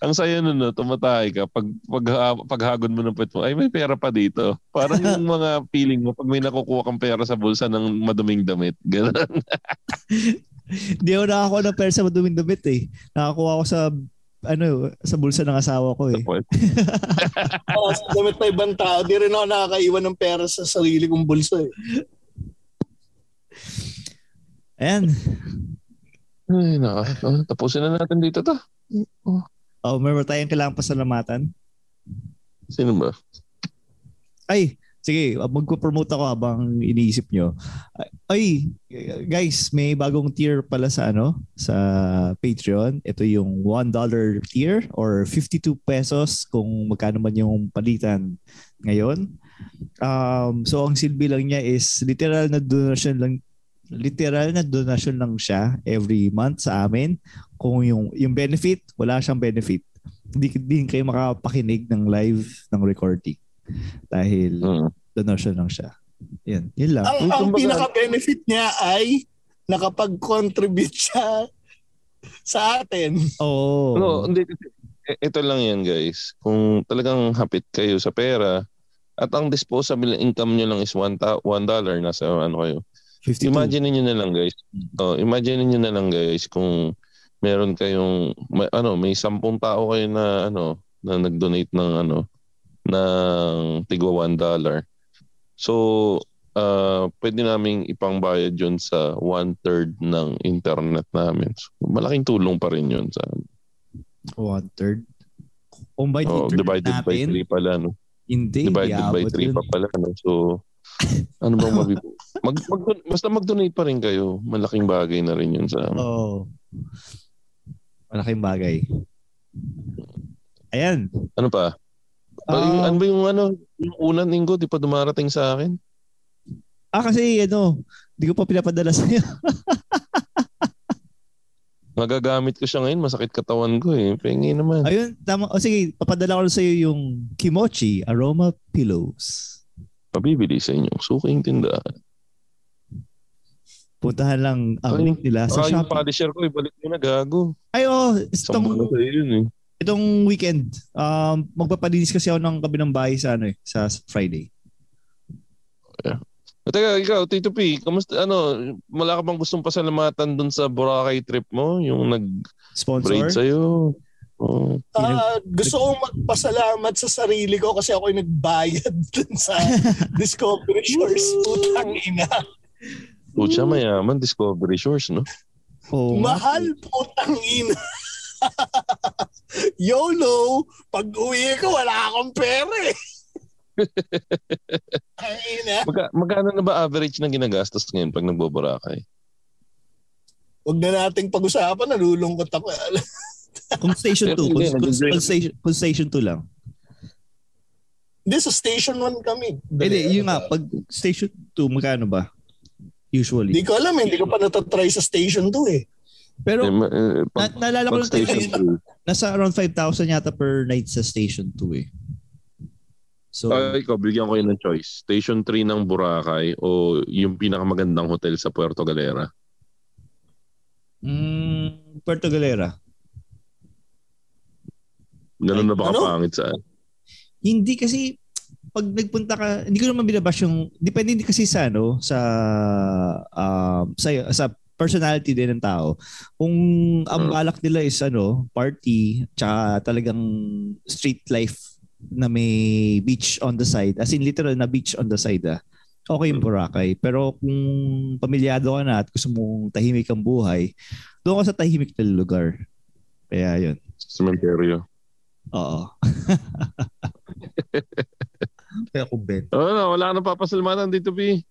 Speaker 4: ang saya nun, no, tumatay ka. Pag, pag, paghagod mo ng pet mo, ay may pera pa dito. Parang yung mga feeling mo, pag may nakukuha kang pera sa bulsa ng maduming damit. Ganun.
Speaker 3: Hindi ako nakakuha ng pera sa maduming damit eh. Nakakuha ako sa ano, sa bulsa ng asawa ko eh.
Speaker 5: Oh, sa damit na ibang tao, di rin ako nakakaiwan ng pera sa sarili kong bulsa eh.
Speaker 3: Ayan.
Speaker 4: Ay, nako. Oh, tapusin na natin dito to.
Speaker 3: Oh, meron tayong kailangan pasalamatan.
Speaker 4: Sino ba?
Speaker 3: Ay, sige, magpo-promote ako habang iniisip nyo. Ay, guys, may bagong tier pala sa ano, sa Patreon. Ito yung $1 tier or 52 pesos kung magkano man yung palitan ngayon. Um, so ang silbi lang niya is literal na donation lang literal na donation lang siya every month sa amin. Kung yung yung benefit, wala siyang benefit. Hindi din kayo makapakinig ng live ng recording dahil
Speaker 4: Mm.
Speaker 3: donation lang siya. Yan, yun lang.
Speaker 5: Ang, ang
Speaker 4: kumbaga-
Speaker 5: pinaka-benefit niya ay nakapag-contribute siya sa atin.
Speaker 3: Oo.
Speaker 4: Ano, hindi kasi eh, ito lang yan guys. Kung talagang hapit kayo sa pera at ang disposable income nyo lang is one, ta- one dollar nasa ano kayo.
Speaker 3: 52.
Speaker 4: Imagine niyo na lang guys. Oh, imagine niyo na lang guys kung meron kayong may, ano, may sampung tao kayo na ano na nag-donate ng ano ng tigwa one dollar. So, uh, pwede naming ipangbayad yun sa one-third ng internet namin. So, malaking tulong pa rin yun sa
Speaker 3: One third. Kung by
Speaker 4: oh, divided by
Speaker 3: natin,
Speaker 4: 3 pala no.
Speaker 3: hindi.
Speaker 4: Divided by
Speaker 3: iabot
Speaker 4: 3
Speaker 3: yun.
Speaker 4: pa pala no. So ano bang mabib mag, mag, basta mag-donate pa rin kayo. Malaking bagay na rin yun sa
Speaker 3: Oo. Malaking bagay. Ayan.
Speaker 4: ano pa?
Speaker 3: Um,
Speaker 4: ano ba yung ano, yung unang linggo, di pa dumarating sa akin?
Speaker 3: Ah, kasi ano, hindi ko pa pinapadala sa'yo.
Speaker 4: Magagamit ko siya ngayon, masakit katawan ko eh. Pengi naman.
Speaker 3: Ayun, tama. O sige, papadala ko sa'yo yung Kimochi Aroma Pillows.
Speaker 4: Pabibili sa inyong suking tindahan.
Speaker 3: Puntahan lang ang
Speaker 4: Ay,
Speaker 3: link nila sa
Speaker 4: Ah, yung
Speaker 3: Shopee.
Speaker 4: polisher ko, ibalik mo na gago.
Speaker 3: Ay, oh,
Speaker 4: Sambal na
Speaker 3: itong,
Speaker 4: sa'yo yun eh.
Speaker 3: Itong weekend, um, magpapalinis kasi ako ng kabilang bahay sa, ano, eh, sa Friday.
Speaker 4: O, teka, ikaw, Tito P, kamusta, ano, wala ka bang gustong pasalamatan dun sa Boracay trip mo? Yung nag-braid
Speaker 3: Sponsor?
Speaker 4: sa'yo? Oh.
Speaker 5: Ah, gusto kong magpasalamat sa sarili ko kasi ako yung nagbayad dun sa Discovery Shores. Putang ina.
Speaker 4: Pucha, mayaman, Discovery Shores, no?
Speaker 3: Nga.
Speaker 5: Mahal putang ina. YOLO, pag uwi ko wala akong pera eh.
Speaker 4: Magka, magkano na ba average na ginagastos ngayon pag nagboborakay?
Speaker 5: Huwag na nating pag-usapan, nalulungkot ako.
Speaker 3: Kung station 2,
Speaker 4: Pero
Speaker 3: kung, kung, kung station, kung station 2 lang.
Speaker 5: Hindi, sa station 1 kami.
Speaker 3: Hindi, yun nga, pag station 2, magkano ba? Usually.
Speaker 5: Hindi ko alam, eh, hindi ko pa natatry sa station 2 eh.
Speaker 3: Pero,
Speaker 4: Eh, eh,
Speaker 3: na,
Speaker 4: pag,
Speaker 3: naalala ko lang tayo
Speaker 4: station
Speaker 3: ngayon,
Speaker 4: 2,
Speaker 3: nasa around 5,000 yata per night sa station 2 eh. So,
Speaker 4: Ay, ikaw, bigyan ko yun ng choice. Station 3 ng Boracay o yung pinakamagandang hotel sa Puerto Galera?
Speaker 3: mm, Puerto Galera.
Speaker 4: Ganun na ba
Speaker 5: Ano?
Speaker 4: kapangit sa
Speaker 3: Hindi kasi pag nagpunta ka, hindi ko naman binabash yung depende din kasi sa ano sa um sa sa personality din ng tao. Kung ang
Speaker 4: Hmm.
Speaker 3: balak nila is ano, party, tsaka talagang street life na may beach on the side, as in literal na beach on the side ah, okay yung Boracay. Pero kung pamilyado ka na at gusto mong tahimik ang buhay, doon ka sa tahimik na lugar. Kaya yun.
Speaker 4: cementerio?
Speaker 3: Oo. Kaya kung Ben.
Speaker 4: Oh, no, wala ka nang papasalamatan dito, P.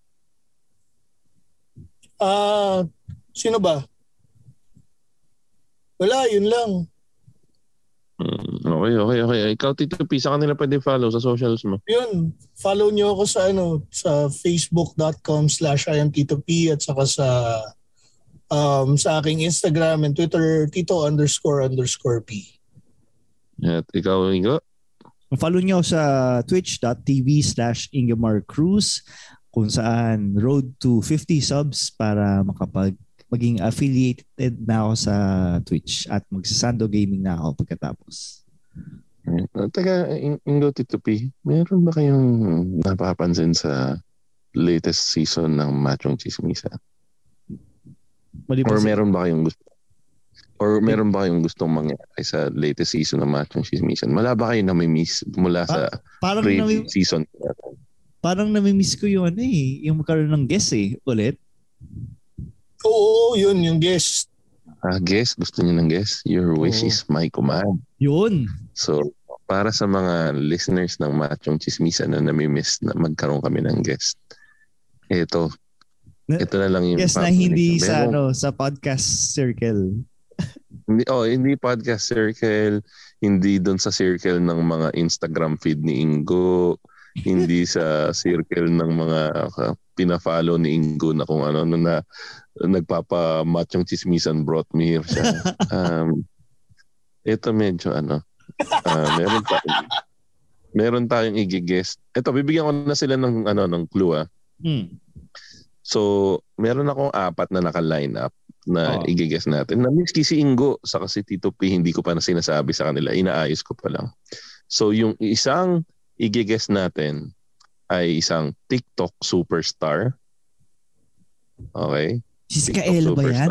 Speaker 5: Ah, sino ba? Wala, yun lang.
Speaker 4: Hmm, okay, okay, okay. Ikaw, Tito P, sa kanila pwede follow sa socials mo.
Speaker 5: Yun, follow nyo ako sa ano sa facebook.com slash imtitop at saka sa um, sa aking Instagram and Twitter, tito underscore underscore p.
Speaker 4: At ikaw, Ingo?
Speaker 3: Follow nyo sa twitch.tv slash Ingmar Cruz kung saan road to 50 subs para makapag maging affiliated na ako sa Twitch at magsasando gaming na ako pagkatapos.
Speaker 4: Teka, In- Ingo, Tito P, meron ba kayong napapansin sa latest season ng Machong Chismisa?
Speaker 3: Maliban
Speaker 4: Or meron ba kayong gusto? Or meron ba kayong gustong mangyari sa latest season ng Machong Chismisan? Wala ba kayo na-miss mula sa
Speaker 3: parang nami,
Speaker 4: pre-season?
Speaker 3: parang nami-miss ko yung ano eh, yung magkaroon ng guest eh, ulit.
Speaker 5: Oo, yun, yung guest.
Speaker 4: Ah, guess, gusto niyo ng guess? Your wish
Speaker 3: Oo.
Speaker 4: is my command.
Speaker 3: Yun.
Speaker 4: So, para sa mga listeners ng Machong Chismisan na namimiss na magkaroon kami ng guest, ito,
Speaker 3: Na-
Speaker 4: ito na lang yung
Speaker 3: Guess na hindi sa
Speaker 4: Meron-
Speaker 3: ano sa podcast circle.
Speaker 4: Hindi, oh, hindi podcast circle, hindi doon sa circle ng mga Instagram feed ni Ingo, hindi sa circle ng mga uh, pina-follow ni Ingo na kung ano na, nagpapa machong chismisan brought me here siya. um, ito medyo ano, ah, meron pa meron tayong i-guest. Ito bibigyan ko na sila ng ano ng clue ah.
Speaker 3: Hmm.
Speaker 4: So, meron akong apat na naka-line up na
Speaker 3: Oh.
Speaker 4: i-guess natin. Na-miss si Ingo sa kasi Tito P, hindi ko pa na sinasabi sa kanila. Inaayos ko pa lang. So, yung isang i-guess natin ay isang TikTok superstar. Okay?
Speaker 3: Si
Speaker 4: TikTok
Speaker 3: Kaela ba yan?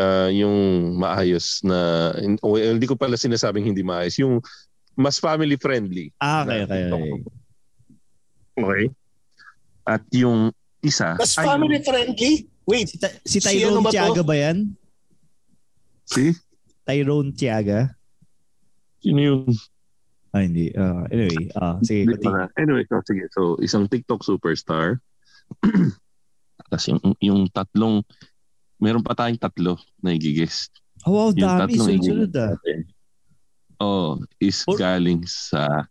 Speaker 4: Ah, yung maayos na, o, hindi ko pala sinasabing hindi maayos. Yung mas family friendly.
Speaker 3: Ah, okay, okay, okay.
Speaker 4: Okay? At yung isa
Speaker 5: Mas
Speaker 4: ay
Speaker 5: family friendly. Wait,
Speaker 3: Si, Ta- si
Speaker 5: Si
Speaker 3: Tyrone
Speaker 5: ano ba to?
Speaker 3: Tiaga ba yan?
Speaker 4: si
Speaker 3: Tyrone Tiaga?
Speaker 4: sino yung
Speaker 3: Ah, hindi. Ah, anyway, ah, sige.
Speaker 4: Anyway, so, sige. So, isang TikTok superstar. Tapos yung, yung tatlong, meron pa tayong tatlo na i-guess.
Speaker 3: Oh, wow,
Speaker 4: Yung
Speaker 3: dami.
Speaker 4: tatlong
Speaker 3: Sunod-sunod ah.
Speaker 4: Oh, is
Speaker 3: Or-
Speaker 4: galing sa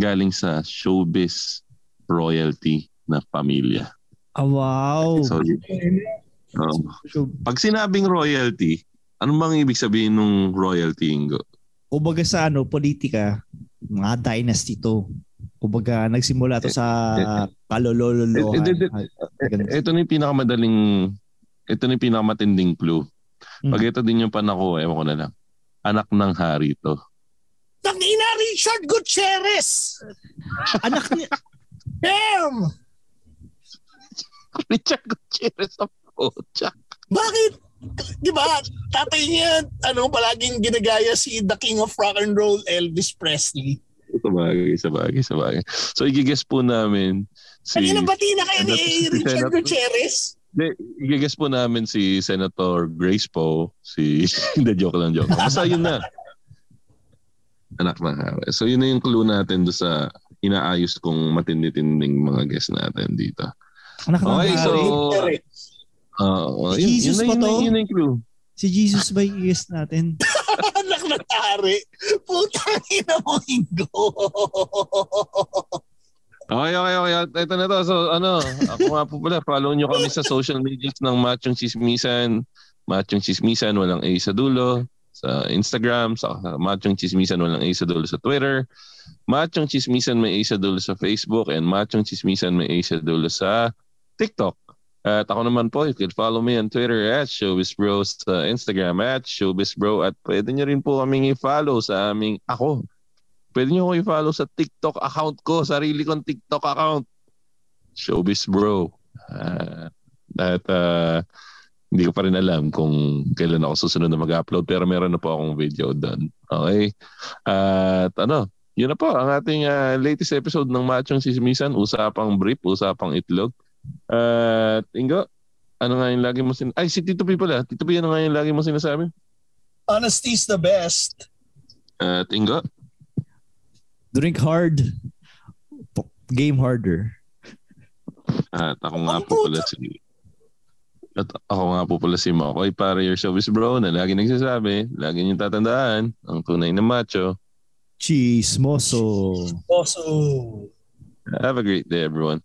Speaker 4: galing sa showbiz royalty na pamilya.
Speaker 3: Ah, wow.
Speaker 4: So, oh.
Speaker 3: So,
Speaker 4: pag sinabing royalty, ano bang ibig sabihin ng royalty, Ingo?
Speaker 3: kumbaga sa ano, politika, mga dynasty to. Kumbaga, nagsimula to sa kalolololohan.
Speaker 4: Eh, eh, eh. Ito na yung pinakamadaling, ito na yung pinakamatinding clue.
Speaker 3: Hmm.
Speaker 4: Pag ito din yung panako, ewan ko na lang. Anak ng hari to.
Speaker 5: Tangina Richard Gutierrez!
Speaker 3: Anak niya.
Speaker 5: Damn!
Speaker 4: Richard Gutierrez sa pocha.
Speaker 5: Bakit? Di ba? Tatay niya, ano, palaging ginagaya si The King of Rock and Roll, Elvis Presley.
Speaker 4: Sa bagay, sa bagay, sa bagay. So, igigess po namin si...
Speaker 5: Kanina bati na kayo ni
Speaker 4: Si
Speaker 5: Richard Gutierrez?
Speaker 4: Hindi, igigess po namin si Senator Grace Poe, si... Hindi, joke lang, joke. Basta yun na. Anak ng hari. So, yun na yung clue natin do sa inaayos kong matindi-tinding mga guests natin dito.
Speaker 3: Anak ng
Speaker 4: Okay, so...
Speaker 3: hari.
Speaker 4: Uh,
Speaker 3: Si Jesus ba
Speaker 4: yun, na-
Speaker 3: to?
Speaker 4: Yun na yung clue.
Speaker 3: Si Jesus ba yung guest natin?
Speaker 5: Anak ng hari. Putang ina mo, Ingo.
Speaker 4: Okay, okay, okay. Ito na to. So, ano, ako nga po pala, follow nyo kami sa social medias ng Machong Chismisan. Machong Chismisan, walang A sa dulo. Sa Instagram, sa Machong Chismisan, walang A sa dulo sa Twitter. Machong Chismisan, may A sa dulo sa Facebook. And Machong Chismisan, may A sa dulo sa TikTok. At ako naman po, you can follow me on Twitter at ShowbizBro, sa Instagram at ShowbizBro. At pwede nyo rin po kaming i-follow sa aming, ako, pwede nyo ako i-follow sa TikTok account ko, sarili kong TikTok account. Showbiz Bro. Ah, at ah, hindi ko pa rin alam kung kailan ako susunod na mag-upload pero meron na po akong video doon. Okay? At ano, yun na po ang ating ah, latest episode ng Machong Sismisan. Usapang brief, usapang itlog. At Ingo, ano nga yung lagi mo sin... Ay, si Tito P pala. Tito P, ano nga yung lagi mo sinasabi?
Speaker 5: Honesty's the best.
Speaker 4: At Ingo,
Speaker 3: Drink hard. Game harder.
Speaker 4: At ako nga po pala si at ako nga po pala si Makoy para your showbiz bro na lagi nagsasabi, lagi niyong tatandaan, ang tunay na macho.
Speaker 3: Chismoso.
Speaker 5: Also,
Speaker 4: Have a great day everyone.